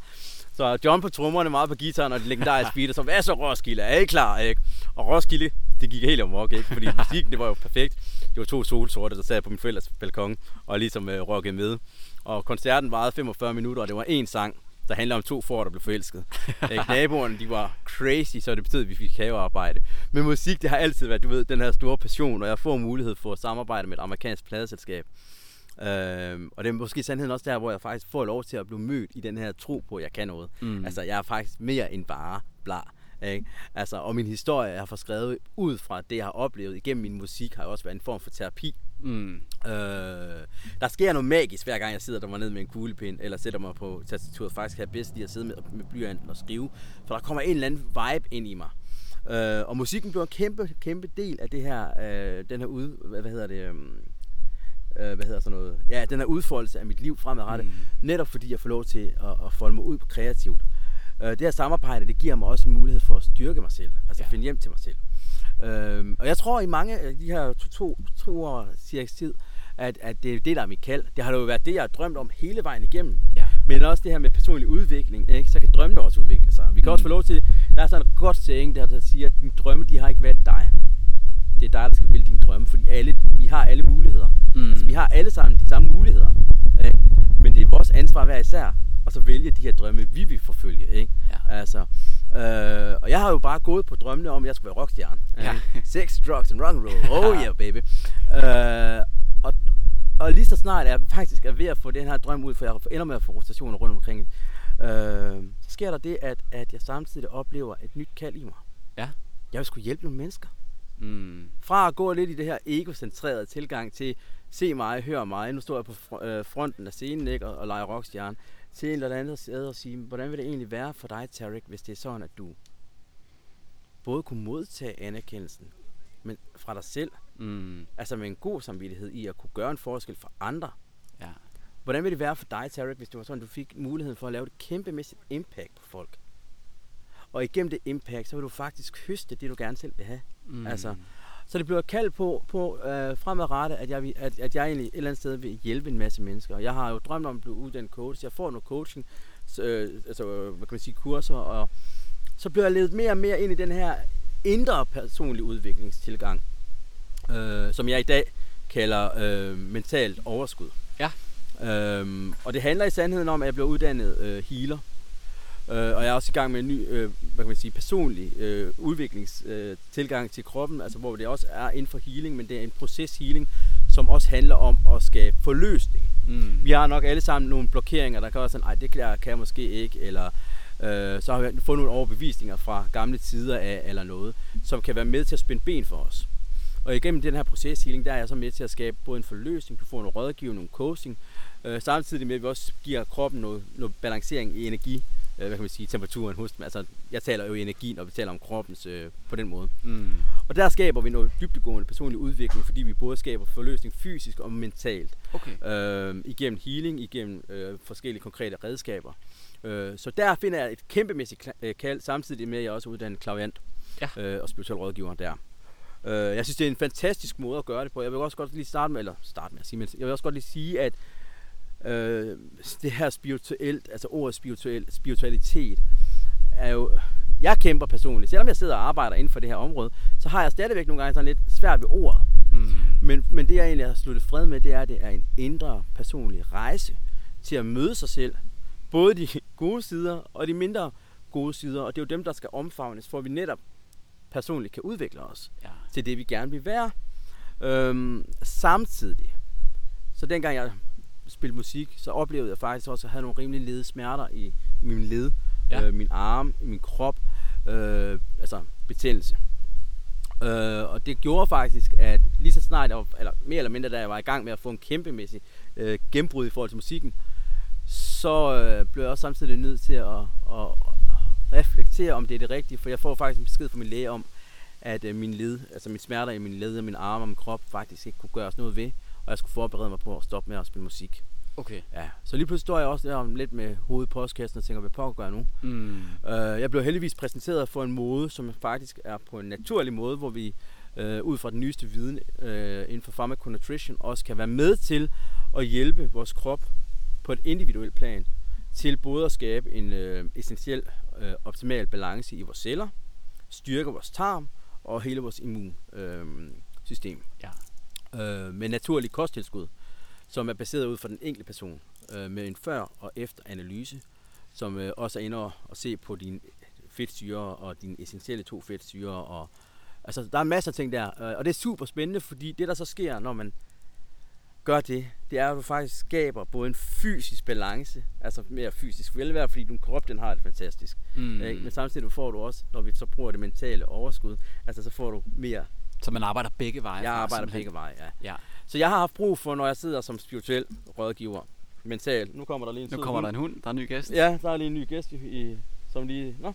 Så John på trommerne, meget på gitaren og det legendariske beat, og så, hvad så Roskilde, er I klar, ikke? Og Roskilde, det gik helt amok, ikke? Fordi musikken, det var jo perfekt. Det var to solsorte, der sad på min forældres balkon og ligesom øh, rockede med. Og koncerten varede 45 minutter, og det var én sang, der handler om to får, der blev forelsket. Ikke? Naboerne, de var crazy, så det betød, at vi fik havearbejde. Men musik, det har altid været, du ved, den her store passion, og jeg får mulighed for at samarbejde med et amerikansk pladeselskab. Øhm, og det er måske sandheden også der, hvor jeg faktisk får lov til at blive mødt i den her tro på, at jeg kan noget. Mm. Altså, jeg er faktisk mere end bare blar. Ikke? Altså, og min historie, jeg har fået skrevet ud fra det, jeg har oplevet igennem min musik, har jo også været en form for terapi. Mm. Øh, der sker noget magisk, hver gang jeg sidder der ned med en kuglepind, eller sætter mig på tastaturet. Faktisk kan jeg bedst lide at sidde med, med blyanten og skrive, for der kommer en eller anden vibe ind i mig. Øh, og musikken bliver en kæmpe, kæmpe del af det her, øh, den her ud, hvad, hedder det, øhm, øh, hvad hedder sådan noget, ja, den her udfoldelse af mit liv fremadrettet, Mm. netop fordi jeg får lov til at, at folde mig ud kreativt. Øh, det her samarbejde, det giver mig også en mulighed for at styrke mig selv, altså Ja. finde hjem til mig selv. Øhm, og jeg tror i mange af de her to, to, to år cirka tid, at, at det er det, der er mit kald. Det har jo været det, jeg har drømt om hele vejen igennem. Ja. Men også det her med personlig udvikling, ikke? så kan drømmene også udvikle sig. Vi kan mm. også få lov til, der er sådan et godt saying der, der siger, at dine drømme, de har ikke valgt dig. Det er dig, der skal vælge dine drømme, fordi alle, vi har alle muligheder. Mm. Altså, vi har alle sammen de samme muligheder. Ikke? Men det er vores ansvar hver især, og så vælge de her drømme, vi vil forfølge. Ikke? Ja. Altså, øh, og jeg har jo bare gået på drømmene om, at jeg skulle være rockstjerne. Ja. Sex, drugs and rock and roll. Oh yeah, baby. Øh, og, og lige så snart jeg faktisk er ved at få den her drøm ud, for jeg ender med at få rotationer rundt omkring, øh, så sker der det, at, at jeg samtidig oplever et nyt kald i mig. Ja. Jeg vil skulle hjælpe nogle mennesker. Mm. Fra at gå lidt i det her egocentrerede tilgang til, se mig, hør mig, nu står jeg på øh, fronten af scenen ikke, og, og leger rockstjerne, til en eller anden sted og sige, hvordan vil det egentlig være for dig, Tarek, hvis det er sådan, at du både kunne modtage anerkendelsen, men fra dig selv, mm. altså med en god samvittighed i at kunne gøre en forskel for andre. Ja. Hvordan vil det være for dig, Tarek, hvis det var sådan, at du fik muligheden for at lave et kæmpemæssigt impact på folk? Og igennem det impact, så vil du faktisk høste det, du gerne selv vil have. Mm. Altså, så det bliver kaldt på, på øh, fremadrettet, at jeg, at, at jeg egentlig et eller andet sted vil hjælpe en masse mennesker. Jeg har jo drømt om at blive uddannet coach. Jeg får noget coaching, så, øh, altså, hvad kan man sige, kurser, og så bliver jeg ledet mere og mere ind i den her indre personlige udviklingstilgang, øh, som jeg i dag kalder øh, mentalt overskud. Ja. Øhm, og det handler i sandheden om, at jeg bliver uddannet øh, healer. Øh, og jeg er også i gang med en ny øh, hvad kan man sige, personlig øh, udviklingstilgang øh, til kroppen, altså hvor det også er inden for healing, men det er en proces healing, som også handler om at skabe forløsning. Mm. Vi har nok alle sammen nogle blokeringer, der kan også sådan, ej det kan jeg, kan jeg måske ikke, eller øh, så har vi fået nogle overbevisninger fra gamle tider af, eller noget, som kan være med til at spænde ben for os. Og igennem den her proces healing, der er jeg så med til at skabe både en forløsning, du får noget rådgivning, nogle coaching, øh, samtidig med at vi også giver kroppen noget, noget balancering i energi øh, hvad kan man sige, temperaturen hos dem. Altså, jeg taler jo i energi, når vi taler om kroppens øh, på den måde. Mm. Og der skaber vi noget dybdegående personlig udvikling, fordi vi både skaber forløsning fysisk og mentalt. Okay. Øh, igennem healing, igennem øh, forskellige konkrete redskaber. Øh, så der finder jeg et kæmpemæssigt øh, kald, samtidig med at jeg også er uddannet klaviant ja. øh, og spirituel rådgiver der. Øh, jeg synes, det er en fantastisk måde at gøre det på. Jeg vil også godt lige starte med, eller starte med at sige, men jeg vil også godt lige sige, at øh, det her spirituelt, altså ordet spirituel, spiritualitet, er jo, jeg kæmper personligt, selvom jeg sidder og arbejder inden for det her område, så har jeg stadigvæk nogle gange sådan lidt svært ved ordet. Mm. Men, men det jeg egentlig har sluttet fred med, det er, at det er en indre personlig rejse til at møde sig selv. Både de gode sider og de mindre gode sider, og det er jo dem, der skal omfavnes, for at vi netop personligt kan udvikle os ja. til det, vi gerne vil være. Øhm, samtidig, så dengang jeg spille musik, så oplevede jeg faktisk også at have nogle rimelig lede smerter i, i min led, ja. øh, min arm, min krop, øh, altså betændelse. Øh, og det gjorde faktisk, at lige så snart jeg var, eller mere eller mindre, da jeg var i gang med at få en kæmpemæssig øh, gennembrud i forhold til musikken, så øh, blev jeg også samtidig nødt til at, at, reflektere om det er det rigtige, for jeg får faktisk en besked fra min læge om, at øh, min led, altså min smerter i min led og min arme og min krop faktisk ikke kunne gøres noget ved og jeg skulle forberede mig på at stoppe med at spille musik. Okay. Ja, så lige pludselig står jeg også der lidt med hovedet på postkassen og tænker, hvad på gør nu? Mm. Uh, jeg blev heldigvis præsenteret for en måde, som faktisk er på en naturlig måde, hvor vi uh, ud fra den nyeste viden uh, inden for pharmaconutrition også kan være med til at hjælpe vores krop på et individuelt plan til både at skabe en uh, essentiel uh, optimal balance i vores celler, styrke vores tarm og hele vores immunsystem. Uh, ja øh, med naturlig kosttilskud, som er baseret ud fra den enkelte person, øh, med en før- og efter analyse, som øh, også er inde og, og se på dine fedtsyre og dine essentielle to fedtsyre. Og, altså, der er masser af ting der, øh, og det er super spændende, fordi det, der så sker, når man gør det, det er, at du faktisk skaber både en fysisk balance, altså mere fysisk velvære, fordi din krop, den har det fantastisk. Mm. Ikke? Men samtidig får du også, når vi så bruger det mentale overskud, altså så får du mere så man arbejder begge veje? Jeg arbejder simpelthen. begge veje, ja. ja. Så jeg har haft brug for, når jeg sidder som spirituel rådgiver, mental. Nu kommer der lige en Nu kommer hund. der en hund, der er en ny gæst. Ja, der er lige en ny gæst, i, som lige... Nå.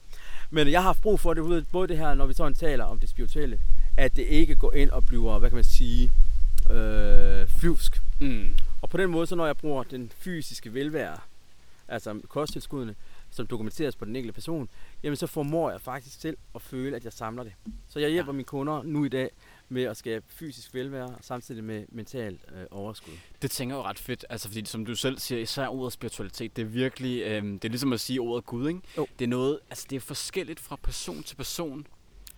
Men jeg har haft brug for det, både det her, når vi sådan taler om det spirituelle, at det ikke går ind og bliver, hvad kan man sige, øh, flyvsk. Mm. Og på den måde, så når jeg bruger den fysiske velvære, altså kosttilskuddene, som dokumenteres på den enkelte person, jamen så formår jeg faktisk selv at føle, at jeg samler det. Så jeg hjælper ja. mine kunder nu i dag med at skabe fysisk velvære, samtidig med mentalt øh, overskud. Det tænker jeg jo ret fedt, altså fordi som du selv siger, især ordet spiritualitet, det er virkelig, øh, det er ligesom at sige ordet Gud, ikke? Jo. Det er noget, altså det er forskelligt fra person til person,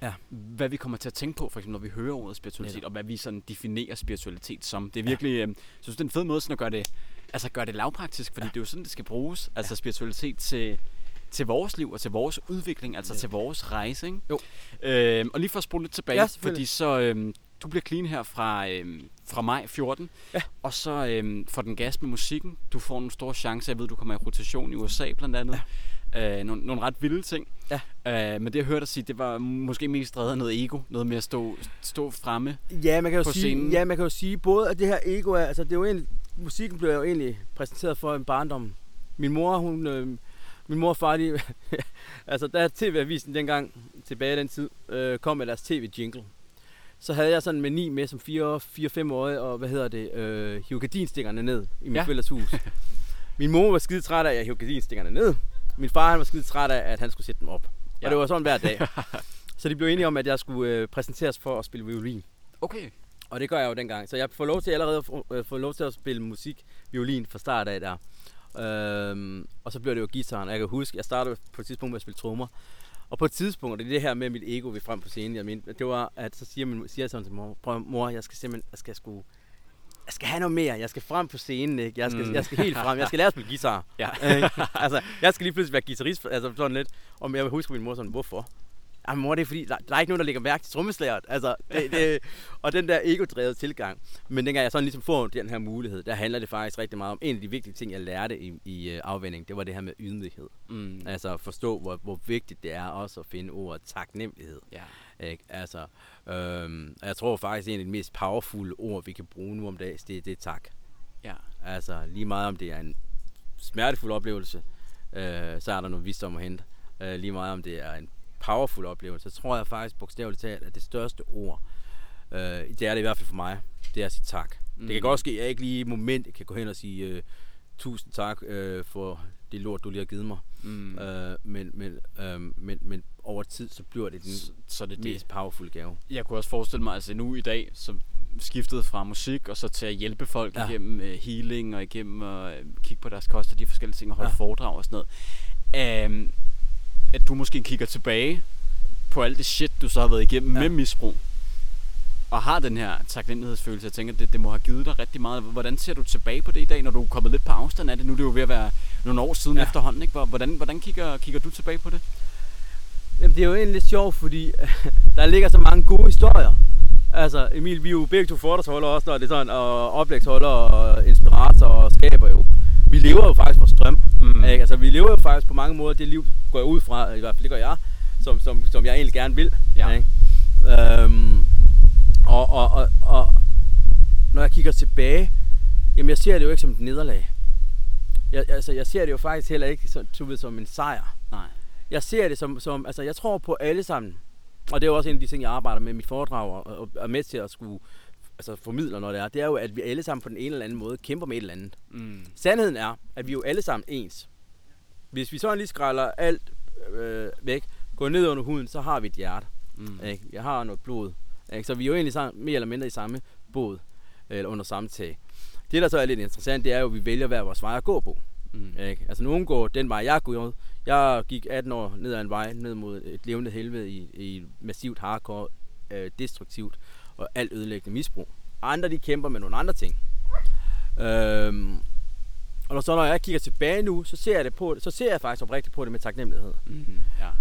Ja. hvad vi kommer til at tænke på, for eksempel når vi hører ordet spiritualitet, Netop. og hvad vi sådan definerer spiritualitet som. Det er virkelig, øh, jeg synes det er en fed måde sådan at gøre det, altså gøre det lavpraktisk, fordi ja. det er jo sådan, det skal bruges, altså spiritualitet til, til vores liv og til vores udvikling, altså Ja. til vores rejse, ikke? Jo. Øh, og lige for at spole lidt tilbage, Ja, fordi så, øh, du bliver clean her fra, øh, fra maj 14, Ja. og så øh, får den gas med musikken. Du får nogle store chancer. Jeg ved, du kommer i rotation i USA blandt andet. Ja. Øh, nogle, nogle ret vilde ting. Ja. Øh, men det jeg hørte dig sige, det var måske mest drevet af noget ego. Noget med at stå, stå fremme. Ja, man kan jo på sige, scenen. ja, man kan jo sige både, at det her ego er, altså det er jo egentlig, musikken blev jo egentlig præsenteret for en barndom. Min mor, hun, øh, min mor og far, de, altså da TV-avisen dengang, tilbage i den tid, øh, kom med deres tv-jingle, så havde jeg sådan en meni med som 4-5 årig, og hvad hedder det, øh, hive gardinstikkerne ned i mit Ja. hus. Min mor var skide træt af, at jeg hive gardinstikkerne ned. Min far han var skide træt af, at han skulle sætte dem op. Ja. Og det var sådan hver dag. så de blev enige om, at jeg skulle øh, præsenteres for at spille violin. Okay. Og det gør jeg jo dengang. Så jeg får lov til allerede at få, øh, lov til at spille musik, violin fra start af der. Øhm, og så bliver det jo guitaren. Og jeg kan huske, jeg startede på et tidspunkt med at spille trommer. Og på et tidspunkt, og det er det her med mit ego vi frem på scenen, jeg mente, det var, at så siger, min, siger jeg sådan til mor, prøv mor, jeg skal simpelthen, jeg skal sgu, jeg skal have noget mere, jeg skal frem på scenen, ikke? Jeg skal, Mm. jeg skal helt frem, jeg skal lære at spille guitar. Ja. Altså, jeg skal lige pludselig være guitarist, altså sådan lidt. Og jeg husker min mor sådan, hvorfor? Jamen mor, det er fordi, der, der er ikke nogen, der lægger mærke til trommeslæret. Altså, det, det, og den der ego-drevet tilgang. Men dengang jeg sådan ligesom får den her mulighed, der handler det faktisk rigtig meget om, en af de vigtige ting, jeg lærte i, i uh, afvænding, det var det her med ydmyghed. Mm. Altså at forstå, hvor, hvor vigtigt det er også at finde ordet taknemmelighed. Ja. Ikke? Altså, øhm, jeg tror faktisk, en af de mest powerful ord, vi kan bruge nu om dagen, det, det er tak. Ja. Altså lige meget om det er en smertefuld oplevelse, øh, så er der noget visdom at hente. Øh, lige meget om det er en powerful oplevelse, så tror jeg faktisk bogstaveligt talt, at det største ord, øh, det er det i hvert fald for mig, det er at sige tak. Mm. Det kan Mm. godt ske, at jeg ikke lige i moment kan gå hen og sige øh, tusind tak øh, for det lort, du lige har givet mig. Mm. Øh, men, men, øh, men, men over tid, så bliver det den Så, så det er det. mest powerful gave. Jeg kunne også forestille mig, altså nu i dag, så skiftede fra musik og så til at hjælpe folk ja. Igennem uh, healing og igennem at uh, kigge på deres kost og de forskellige ting og holde ja. Foredrag og sådan noget. Um, at du måske kigger tilbage på alt det shit, du så har været igennem ja. Med misbrug og har den her taknemmelighedsfølelse. Jeg tænker, det, det må have givet dig rigtig meget. Hvordan ser du tilbage på det i dag, når du er kommet lidt på afstand af det? Nu er det jo ved at være nogle år siden ja. Efterhånden. Ikke? Hvor- Hvordan, hvordan kigger, kigger du tilbage på det? Jamen, det er jo egentlig lidt sjovt, fordi der ligger så mange gode historier. Altså, Emil, vi er jo begge to også, når det er sådan, og oplægsholdere og inspiratorer og skaber jo. Vi lever jo faktisk på strøm. Mm. Ikke? Altså, vi lever jo faktisk på mange måder det liv, går jeg ud fra, i hvert fald det gør jeg, som, som, som jeg egentlig gerne vil. Ja. Ikke? Øhm, og, og, og, og, når jeg kigger tilbage, jamen jeg ser det jo ikke som et nederlag. Jeg, altså, jeg ser det jo faktisk heller ikke som, du ved, som en sejr Nej. jeg ser det som, som, altså jeg tror på alle sammen, og det er jo også en af de ting, jeg arbejder med i mit foredrag, og, og er med til at skulle altså formidle, når det er, det er jo, at vi alle sammen på den ene eller anden måde kæmper med et eller andet. Mm. Sandheden er, at vi er jo alle sammen ens. Hvis vi sådan lige skræller alt øh, væk, går ned under huden, så har vi et hjerte. Mm. Ikke? Jeg har noget blod. Ikke? Så vi er jo egentlig sammen, mere eller mindre i samme båd, eller under samme tag. Det, der så er lidt interessant, det er jo, at vi vælger hver vores vej at gå på. Mm. Ikke? Altså nogen går den vej, jeg gået. Jeg gik 18 år ned ad en vej, ned mod et levende helvede i, i massivt hardcore, øh, destruktivt og alt ødelæggende misbrug. Andre de kæmper med nogle andre ting. Øhm, og når, så når jeg kigger tilbage nu, så ser jeg, det på, så ser jeg faktisk oprigtigt på det med taknemmelighed. Mm.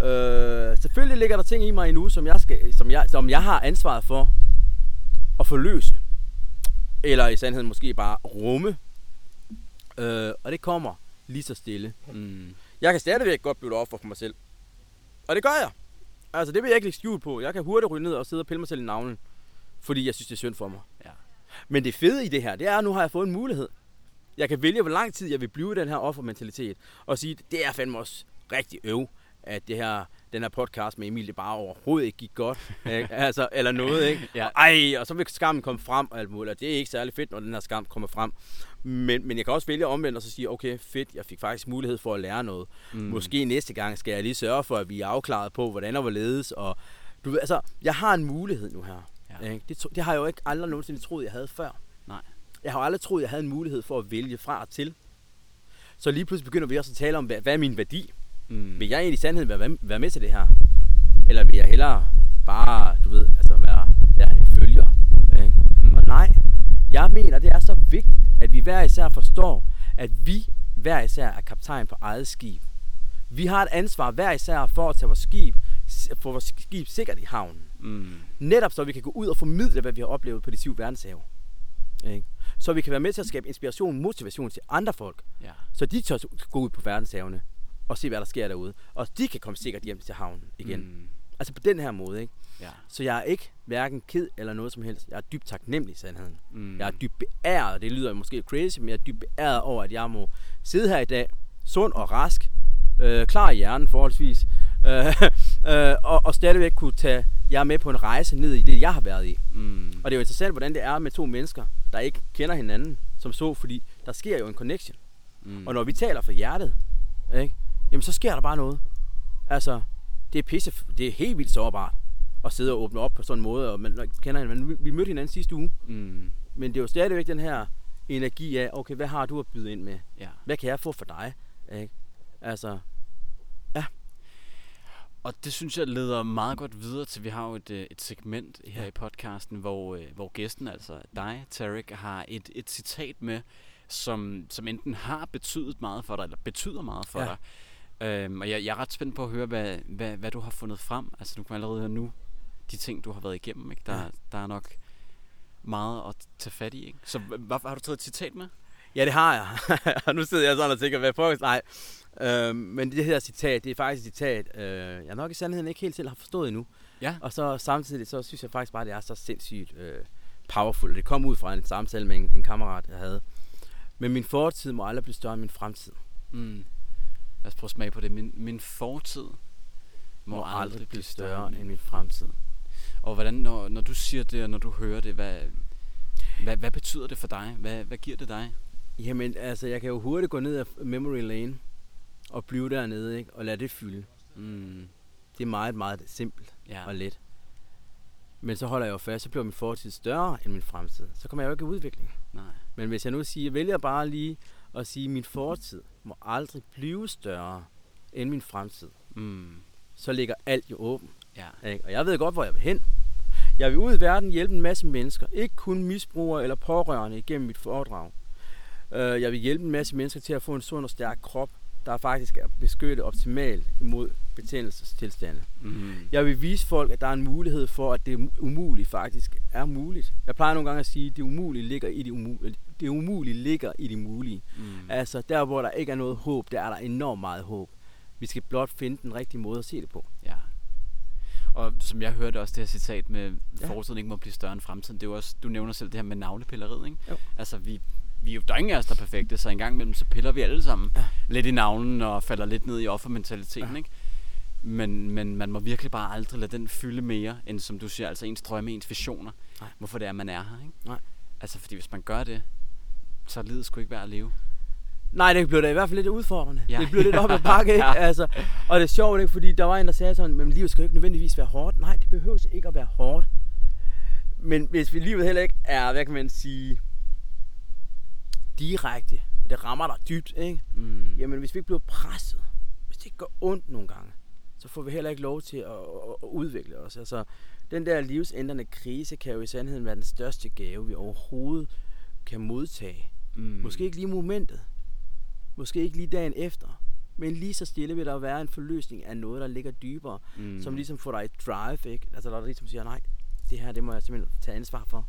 Ja. Øh, selvfølgelig ligger der ting i mig endnu, som jeg, skal, som, jeg, som jeg har ansvaret for at forløse. Eller i sandhed måske bare rumme. Øh, og det kommer lige så stille. Mm. Jeg kan stadigvæk godt blive offer for mig selv. Og det gør jeg. Altså, det vil jeg ikke lægge skjul på. Jeg kan hurtigt ryge ned og sidde og pille mig selv i navlen. Fordi jeg synes, det er synd for mig. Ja. Men det fede i det her, det er, at nu har jeg fået en mulighed. Jeg kan vælge, hvor lang tid jeg vil blive i den her offermentalitet. Og sige, det er fandme også rigtig øv, at det her den her podcast med Emil, det bare overhovedet ikke gik godt. Ikke? altså, eller noget, ikke? Ja. Og, ej, og så vil skammen komme frem og alt muligt. Og det er ikke særlig fedt, når den her skam kommer frem. Men, men jeg kan også vælge omvendt og så sige, okay, fedt, jeg fik faktisk mulighed for at lære noget. Mm. Måske næste gang skal jeg lige sørge for, at vi er afklaret på, hvordan og hvorledes. Og, du ved, altså, jeg har en mulighed nu her. Ja. Ikke? Det, det har jeg jo ikke aldrig nogensinde troet, jeg havde før. Nej. Jeg har jo aldrig troet, jeg havde en mulighed for at vælge fra og til. Så lige pludselig begynder vi også at tale om, hvad, hvad er min værdi? Mm. Vil jeg egentlig i sandheden være, være med til det her? Eller vil jeg hellere bare, du ved, altså være, være en følger? Ikke? Mm. Og nej, jeg mener, det er så vigtigt, at vi hver især forstår, at vi hver især er kaptajn på eget skib. Vi har et ansvar hver især for at tage vores skib, få vores skib sikkert i havnen. Mm. Netop så vi kan gå ud og formidle, hvad vi har oplevet på de syv verdenshave. Ikke? Så vi kan være med til at skabe inspiration, motivation til andre folk, Ja. så de tør gå ud på verdenshavene og se, hvad der sker derude. Og de kan komme sikkert hjem til havnen igen. Mm. Altså på den her måde, ikke? Ja. Så jeg er ikke hverken ked eller noget som helst. Jeg er dybt taknemmelig i sandheden. Mm. Jeg er dybt beæret, det lyder måske crazy, men jeg er dybt beæret over, at jeg må sidde her i dag, sund og rask, øh, klar i hjernen forholdsvis, øh, øh, og, og stadigvæk kunne tage jer med på en rejse ned i det, jeg har været i. Mm. Og det er jo interessant, hvordan det er med to mennesker, der ikke kender hinanden som så, fordi der sker jo en connection. Mm. Og når vi taler fra hjertet, ikke, jamen så sker der bare noget. Altså, det er pisse, det er helt vildt sårbart at sidde og åbne op på sådan en måde, og man kender hinanden. Vi mødte hinanden sidste uge, Mm. men det er jo stadigvæk den her energi af, okay, hvad har du at byde ind med? Ja. Hvad kan jeg få for dig? Ikke? Altså, Og det synes jeg leder meget godt videre til, vi har jo et, øh, et segment her i podcasten, hvor, øh, hvor gæsten, altså dig, Tarek, har et, et citat med, som, som enten har betydet meget for dig, eller betyder meget for Ja. dig. Øhm, og jeg, jeg er ret spændt på at høre, hvad, hvad, hvad du har fundet frem. Altså nu kan allerede høre nu, de ting, du har været igennem. Ikke? Der, Ja. der er nok meget at tage fat i. Ikke? Så hvad, har du taget et citat med? ja, det har jeg. og nu sidder jeg sådan og tænker, hvad fuck, nej. Øh, men det her citat, det er faktisk et citat, øh, jeg nok i sandheden ikke helt selv har forstået endnu. Ja. Og så samtidig, så synes jeg faktisk bare, det er så sindssygt øh, powerful. Det kom ud fra en samtale med en, en kammerat, jeg havde. Men min fortid må aldrig blive større end min fremtid. Mm. Lad os prøve at smage på det. Min, min fortid må, aldrig blive større end min fremtid. Og hvordan, når, når du siger det, og når du hører det, hvad, hvad, hvad betyder det for dig? Hvad, hvad giver det dig? Jamen, altså, jeg kan jo hurtigt gå ned af memory lane og blive dernede, ikke? Og lade det fylde. Mm. Det er meget, meget simpelt Ja. og let. Men så holder jeg jo fast, så bliver min fortid større end min fremtid. Så kommer jeg jo ikke i udvikling. Nej. Men hvis jeg nu siger, jeg vælger bare lige at sige, at min fortid må aldrig blive større end min fremtid, Mm. så ligger alt jo åben. Ja. Ikke? Og jeg ved godt, hvor jeg vil hen. Jeg vil ud i verden hjælpe en masse mennesker. Ikke kun misbrugere eller pårørende igennem mit foredrag. Øh, Jeg vil hjælpe en masse mennesker til at få en sund og stærk krop, der faktisk er beskyttet optimalt imod betændelsestilstande. Mm. Jeg vil vise folk, at der er en mulighed for, at det umulige faktisk er muligt. Jeg plejer nogle gange at sige, at det umulige ligger i det umulige. Det umulige ligger i det mulige. Mm. Altså der, hvor der ikke er noget håb, der er der enormt meget håb. Vi skal blot finde den rigtige måde at se det på. Ja. Og som jeg hørte også det her citat med, Ja. fortiden ikke må blive større end fremtiden, det er jo også, du nævner selv det her med navlepilleriet, ikke? Jo. Altså, vi, vi er jo, der er ingen af os, der er perfekte, så en gang imellem, så piller vi alle sammen Ja. lidt i navlen og falder lidt ned i offermentaliteten, Ja. ikke? Men, men man må virkelig bare aldrig lade den fylde mere, end som du siger, altså ens drømme, ens visioner. Nej. Hvorfor det er, man er her, ikke? Nej. Altså, fordi hvis man gør det, så er livet sgu ikke værd at leve. Nej, det blev da i hvert fald lidt udfordrende. Ja. Det blev lidt op ad bakke, ikke? Altså, og det er sjovt, ikke? Fordi der var en, der sagde sådan, men livet skal jo ikke nødvendigvis være hårdt. Nej, det behøver ikke at være hårdt. Men hvis vi livet heller ikke er, hvad kan man sige, direkte, og det rammer dig dybt, ikke? Mm. Jamen, hvis vi ikke bliver presset, hvis det ikke gør ondt nogle gange, så får vi heller ikke lov til at, at, at udvikle os. Altså, den der livsændrende krise kan jo i sandheden være den største gave, vi overhovedet kan modtage. Mm. Måske ikke lige momentet. Måske ikke lige dagen efter. Men lige så stille vil der være en forløsning af noget, der ligger dybere. mm. Som ligesom får dig et drive, ikke? Altså der ligesom siger, nej, det her, det må jeg simpelthen tage ansvar for.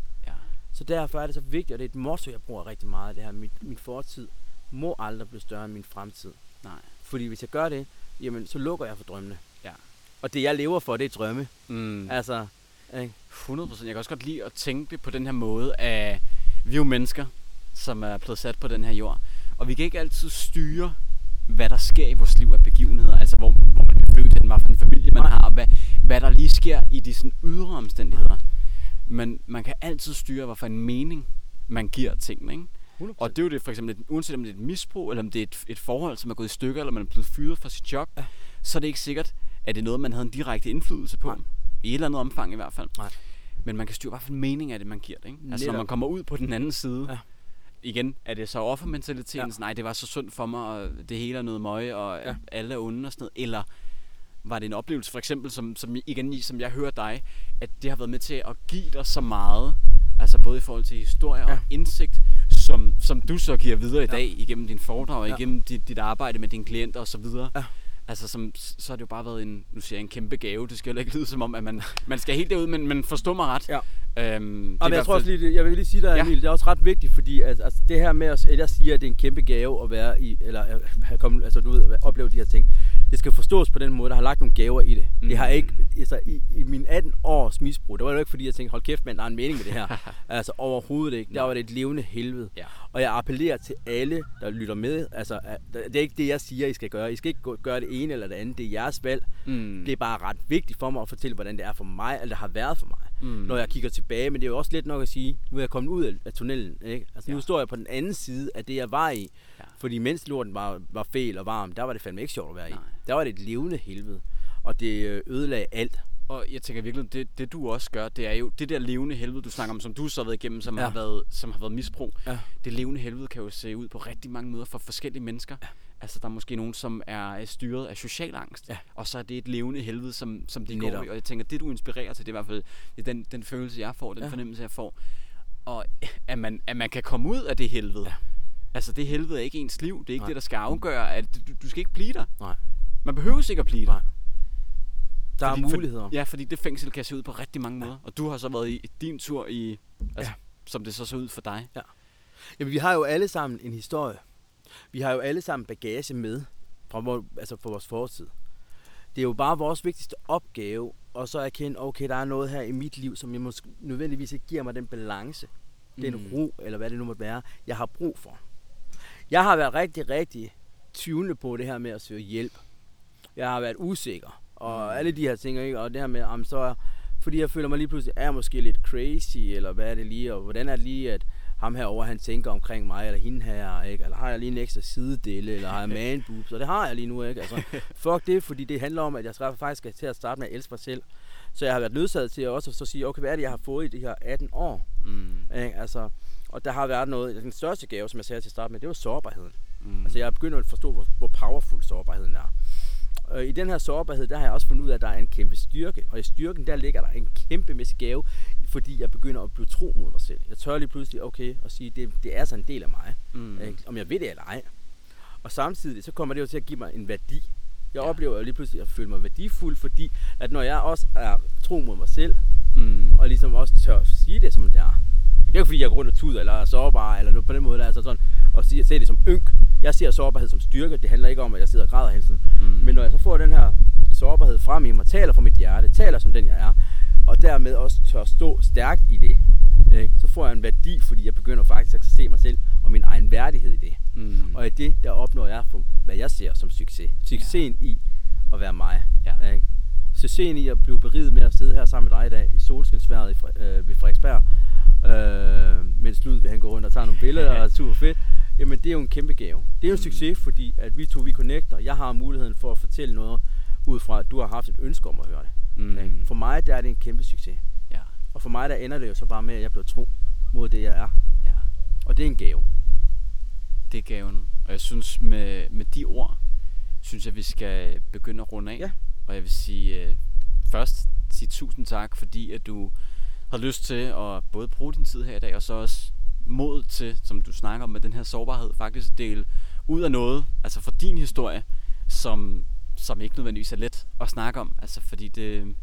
Så derfor er det så vigtigt, og det er et motto, jeg bruger rigtig meget, det her, min, min fortid må aldrig blive større end min fremtid. Nej. Fordi hvis jeg gør det, jamen så lukker jeg for drømmene. Ja. Og det jeg lever for, det er drømme. Mm. Altså, ikke? 100%. Jeg kan også godt lide at tænke det på den her måde, at vi er jo mennesker, som er blevet sat på den her jord. Og vi kan ikke altid styre, hvad der sker i vores liv af begivenheder. Altså, hvor, hvor man bliver født den, hvad for en familie man har, hvad, hvad der lige sker i de sådan ydre omstændigheder. Men man kan altid styre, hvad for en mening man giver tingene, ikke? 100%. Og det er jo det, for eksempel, et- uanset om det er et misbrug, eller om det er et, et forhold, som er gået i stykker, eller man er blevet fyret fra sit job, Ja. så er det ikke sikkert, at det er noget, man havde en direkte indflydelse på. Nej. I et eller andet omfang i hvert fald. Nej. Men man kan styre, hvad for en mening af det, man giver det. Ikke? Altså når man kommer ud på den anden side, Ja. igen, er det så offermentaliteten, Ja. nej, det var så synd for mig, og det hele er noget møg, og ja. alle er onde og sådan noget, eller var det en oplevelse, for eksempel, som, som igen, som jeg hører dig, at det har været med til at give dig så meget, altså både i forhold til historie ja. Ja. og indsigt, som, som du så giver videre i Ja. dag, igennem din foredrag, og Ja. igennem dit, dit arbejde med dine klienter osv. Ja. Altså, som, så har det jo bare været en, nu siger jeg en kæmpe gave. Det skal heller ikke lyde som om, at man, man skal helt derud, men, men forstå mig ret. Ja. Øhm, det i jeg tror også lige, jeg vil lige sige dig, Ja. Emil, det er også ret vigtigt, fordi at, altså, det her med, at jeg siger, at det er en kæmpe gave at være i, eller at have kommet, altså du ved, at opleve de her ting. Det skal forstås på den måde, der har lagt nogle gaver i det. Mm. Det har Mm. ikke, altså i, i min 18 års misbrug, der var det jo ikke fordi, jeg tænkte, hold kæft, mand, der er en mening med det her. altså overhovedet ikke. Der var det et levende helvede. Ja. Og jeg appellerer til alle, der lytter med. Altså, det er ikke det, jeg siger, I skal gøre. I skal ikke gøre det ene eller det andet. Det er jeres valg. Mm. Det er bare ret vigtigt for mig at fortælle, hvordan det er for mig, eller det har været for mig Mm. når jeg kigger tilbage. Men det er jo også let nok at sige, nu er jeg kommet ud af, tunnelen. Ikke? Altså, nu Ja. står jeg på den anden side af det, jeg var i. Fordi mens lorten var, var fæl og varm, der var det fandme ikke sjovt at være i. Nej. Der var det et levende helvede. Og det øh, ødelagde alt. Og jeg tænker virkelig, det, det du også gør, det er jo det der levende helvede, du snakker om, som du så har været igennem, som, Ja. har, været, som har været misbrug. Ja. Det levende helvede kan jo se ud på rigtig mange måder for forskellige mennesker. Ja. Altså der er måske nogen, som er styret af social angst, Ja. og så er det et levende helvede, som, som de Netop. går i. Og jeg tænker, det du inspirerer til, det er i hvert fald det er den, den følelse, jeg får, den ja. fornemmelse, jeg får. Og at man, at man kan komme ud af det helvede. Ja. Altså det helvede er ikke ens liv, det er ikke Nej. det, der skal afgøre, at du, du skal ikke blive der. Nej. Man behøver ikke at blive der. Nej. Der Fordi- er muligheder. For, ja, fordi det fængsel kan se ud på rigtig mange måder. Og du har så været i din tur i, altså, Ja. ja. som det så så ud for dig. Jamen, vi har jo alle sammen en historie. Vi har jo alle sammen bagage med fra, vor, altså fra vores fortid. Det er jo bare vores vigtigste opgave, og så erkende, okay, der er noget her i mit liv, som jeg måske nødvendigvis ikke giver mig den balance, den Mm. ro, eller hvad det nu måtte være, jeg har brug for. Jeg har været rigtig, rigtig tvivlende på det her med at søge hjælp. Jeg har været usikker, og Mm. alle de her ting, ikke? og det her med, om så fordi jeg føler mig lige pludselig, er jeg måske lidt crazy, eller hvad er det lige, og hvordan er det lige, at ham herover han tænker omkring mig, eller hende her, ikke? eller har jeg lige en ekstra sidedele, eller har jeg man boobs, og det har jeg lige nu, ikke? Altså, fuck det, fordi det handler om, at jeg faktisk skal til at starte med at elske mig selv. Så jeg har været nødsaget til at også så sige, okay, hvad er det, jeg har fået i de her 18 år? Mm. Ikke? Altså, og der har været noget, den største gave, som jeg sagde til at starte med, det var sårbarheden. Mm. Altså jeg er begyndt at forstå, hvor, hvor powerful sårbarheden er. Og i den her sårbarhed, der har jeg også fundet ud af, at der er en kæmpe styrke. Og i styrken, der ligger der en kæmpemæssig gave, fordi jeg begynder at blive tro mod mig selv. Jeg tør lige pludselig, okay, at sige, det, det er så en del af mig. Mm. Ikke? Om jeg ved det eller ej. Og samtidig, så kommer det jo til at give mig en værdi. Jeg ja. oplever jo lige pludselig at føle mig værdifuld, fordi at når jeg også er tro mod mig selv, Mm. og ligesom også tør sige det, som det er. Det er ikke fordi, jeg går rundt og tuder, eller er sårbar, eller noget på den måde, der er altså sådan, og siger, ser det som ynk. Jeg ser sårbarhed som styrke. Det handler ikke om, at jeg sidder og græder hele tiden. Mm. Men når jeg så får den her sårbarhed frem i mig, taler fra mit hjerte, taler som den jeg er, og dermed også tør stå stærkt i det, ikke? så får jeg en værdi, fordi jeg begynder faktisk at se mig selv og min egen værdighed i det. Mm. Og i det, der opnår jeg, for, hvad jeg ser som succes. Succesen ja. i at være mig. Ja. Ikke? Succesen i at blive beriget med at sidde her sammen med dig i dag i solskinsværet øh, ved Frederiksberg, øh, mens Lud vil han gå rundt og tager nogle billeder og er super fedt. Jamen det er jo en kæmpe gave. Det er jo en Mm. succes, fordi at vi to vi connecter. Jeg har muligheden for at fortælle noget ud fra, at du har haft et ønske om at høre det. Mm. For mig der er det en kæmpe succes. Ja. Og for mig der ender det jo så bare med, at jeg bliver tro mod det, jeg er. Ja. Og det er en gave. Det er gaven. Og jeg synes, med, med de ord, synes jeg, vi skal begynde at runde af. Ja. Og jeg vil sige, øh, først sige tusind tak, fordi at du har lyst til at både bruge din tid her i dag, og så også mod til, som du snakker om med den her sårbarhed, faktisk at dele ud af noget, altså for din historie, som, som ikke nødvendigvis er let at snakke om, altså fordi det,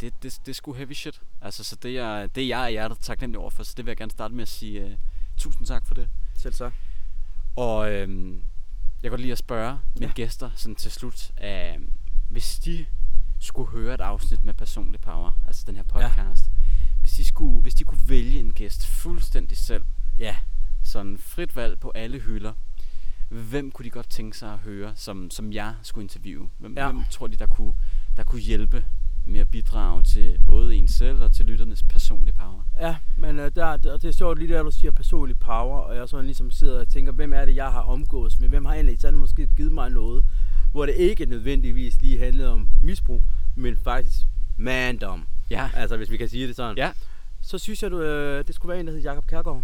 det, det, det er sgu heavy shit. Altså, så det er, det er jeg og hjertet taknemmelig overfor, så det vil jeg gerne starte med at sige uh, tusind tak for det. Selv så. Og øhm, jeg kan godt lide at spørge mine Ja. gæster sådan til slut, øh, hvis de skulle høre et afsnit med personlig power, altså den her podcast, ja. Hvis, de skulle, hvis de kunne vælge en gæst fuldstændig selv, Ja. sådan frit valg på alle hylder, hvem kunne de godt tænke sig at høre, som, som jeg skulle interviewe? Hvem, Ja. hvem tror de, der kunne, der kunne hjælpe med at bidrage til både en selv og til lytternes personlige power? Ja, men øh, der, der, det er sjovt lige der, du siger personlig power, og jeg sådan ligesom sidder og tænker, hvem er det, jeg har omgås med? Hvem har egentlig sådan måske givet mig noget, hvor det ikke nødvendigvis lige handlede om misbrug, men faktisk mandom. Ja. Altså, hvis vi kan sige det sådan. Ja. Så synes jeg, du, øh, det skulle være en, der hedder Jakob Kærgaard.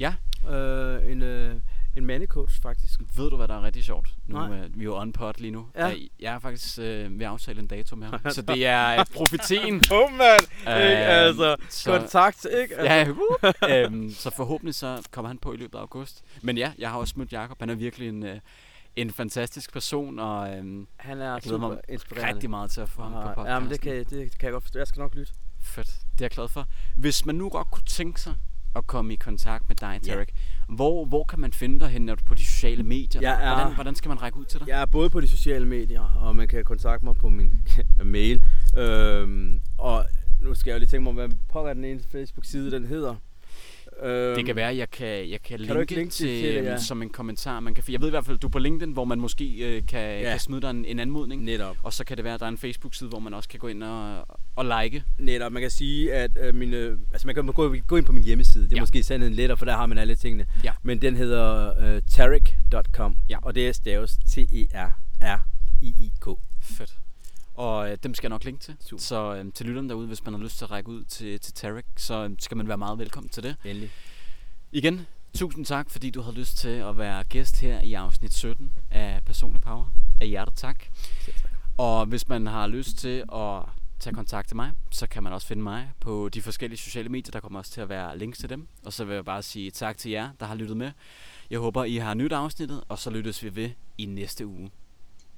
Ja. Øh, en, øh, en mandecoach, faktisk. Ved du, hvad der er rigtig sjovt? Nu Nej. er vi er jo on pod lige nu. Ja. Jeg- er faktisk øh, ved at aftale en dato med ham. så det er øh, profetien. Oh, man! Ikke? Altså, så- kontakt, ikke? Altså, Ja, uh, øhm, så forhåbentlig så kommer han på i løbet af august. Men ja, jeg har også mødt Jakob. Han er virkelig en, øh, en fantastisk person, og øhm, Han er jeg glæder mig super inspirerende. rigtig meget til at få ham på podcasten. Ja, men det kan, det kan jeg godt forstå. Jeg skal nok lytte. Fedt, det er jeg glad for. Hvis man nu godt kunne tænke sig at komme i kontakt med dig, Ja. Tarek, hvor, hvor kan man finde dig hen, når du er på de sociale medier? Jeg er- hvordan, hvordan skal man række ud til dig? Jeg er både på de sociale medier, og man kan kontakte mig på min mail. Øhm, og nu skal jeg jo lige tænke mig, hvad pokker den ene Facebook-side, den hedder. Øhm, Det kan være, jeg kan, jeg kan, du linke, linke til, til det, ja? som en kommentar. Man kan, jeg ved i hvert fald, du er på LinkedIn, hvor man måske øh, kan, Ja. kan smide dig en, en anmodning. Netop. Og så kan det være, at der er en Facebook-side, hvor man også kan gå ind og, og like. Netop. Man kan sige, at øh, mine, altså man kan gå, gå ind på min hjemmeside. Det er ja. måske sandheden lettere, for der har man alle tingene. Ja. Men den hedder øh, tarek.com, Ja. og det er staves T-E-R-R-I-I-K. Fedt. Og øh, dem skal jeg nok linke til. Super. Så øh, til lytterne derude, hvis man har lyst til at række ud til, til Tarek, så øh, skal man være meget velkommen til det. Endelig. Igen, tusind tak, fordi du havde lyst til at være gæst her i afsnit 17 af Personlig Power. Af hjertet tak. Selv tak. Og hvis man har lyst til at tage kontakt til mig, så kan man også finde mig på de forskellige sociale medier. Der kommer også til at være links til dem. Og så vil jeg bare sige tak til jer, der har lyttet med. Jeg håber, I har nyt afsnittet, og så lyttes vi ved i næste uge.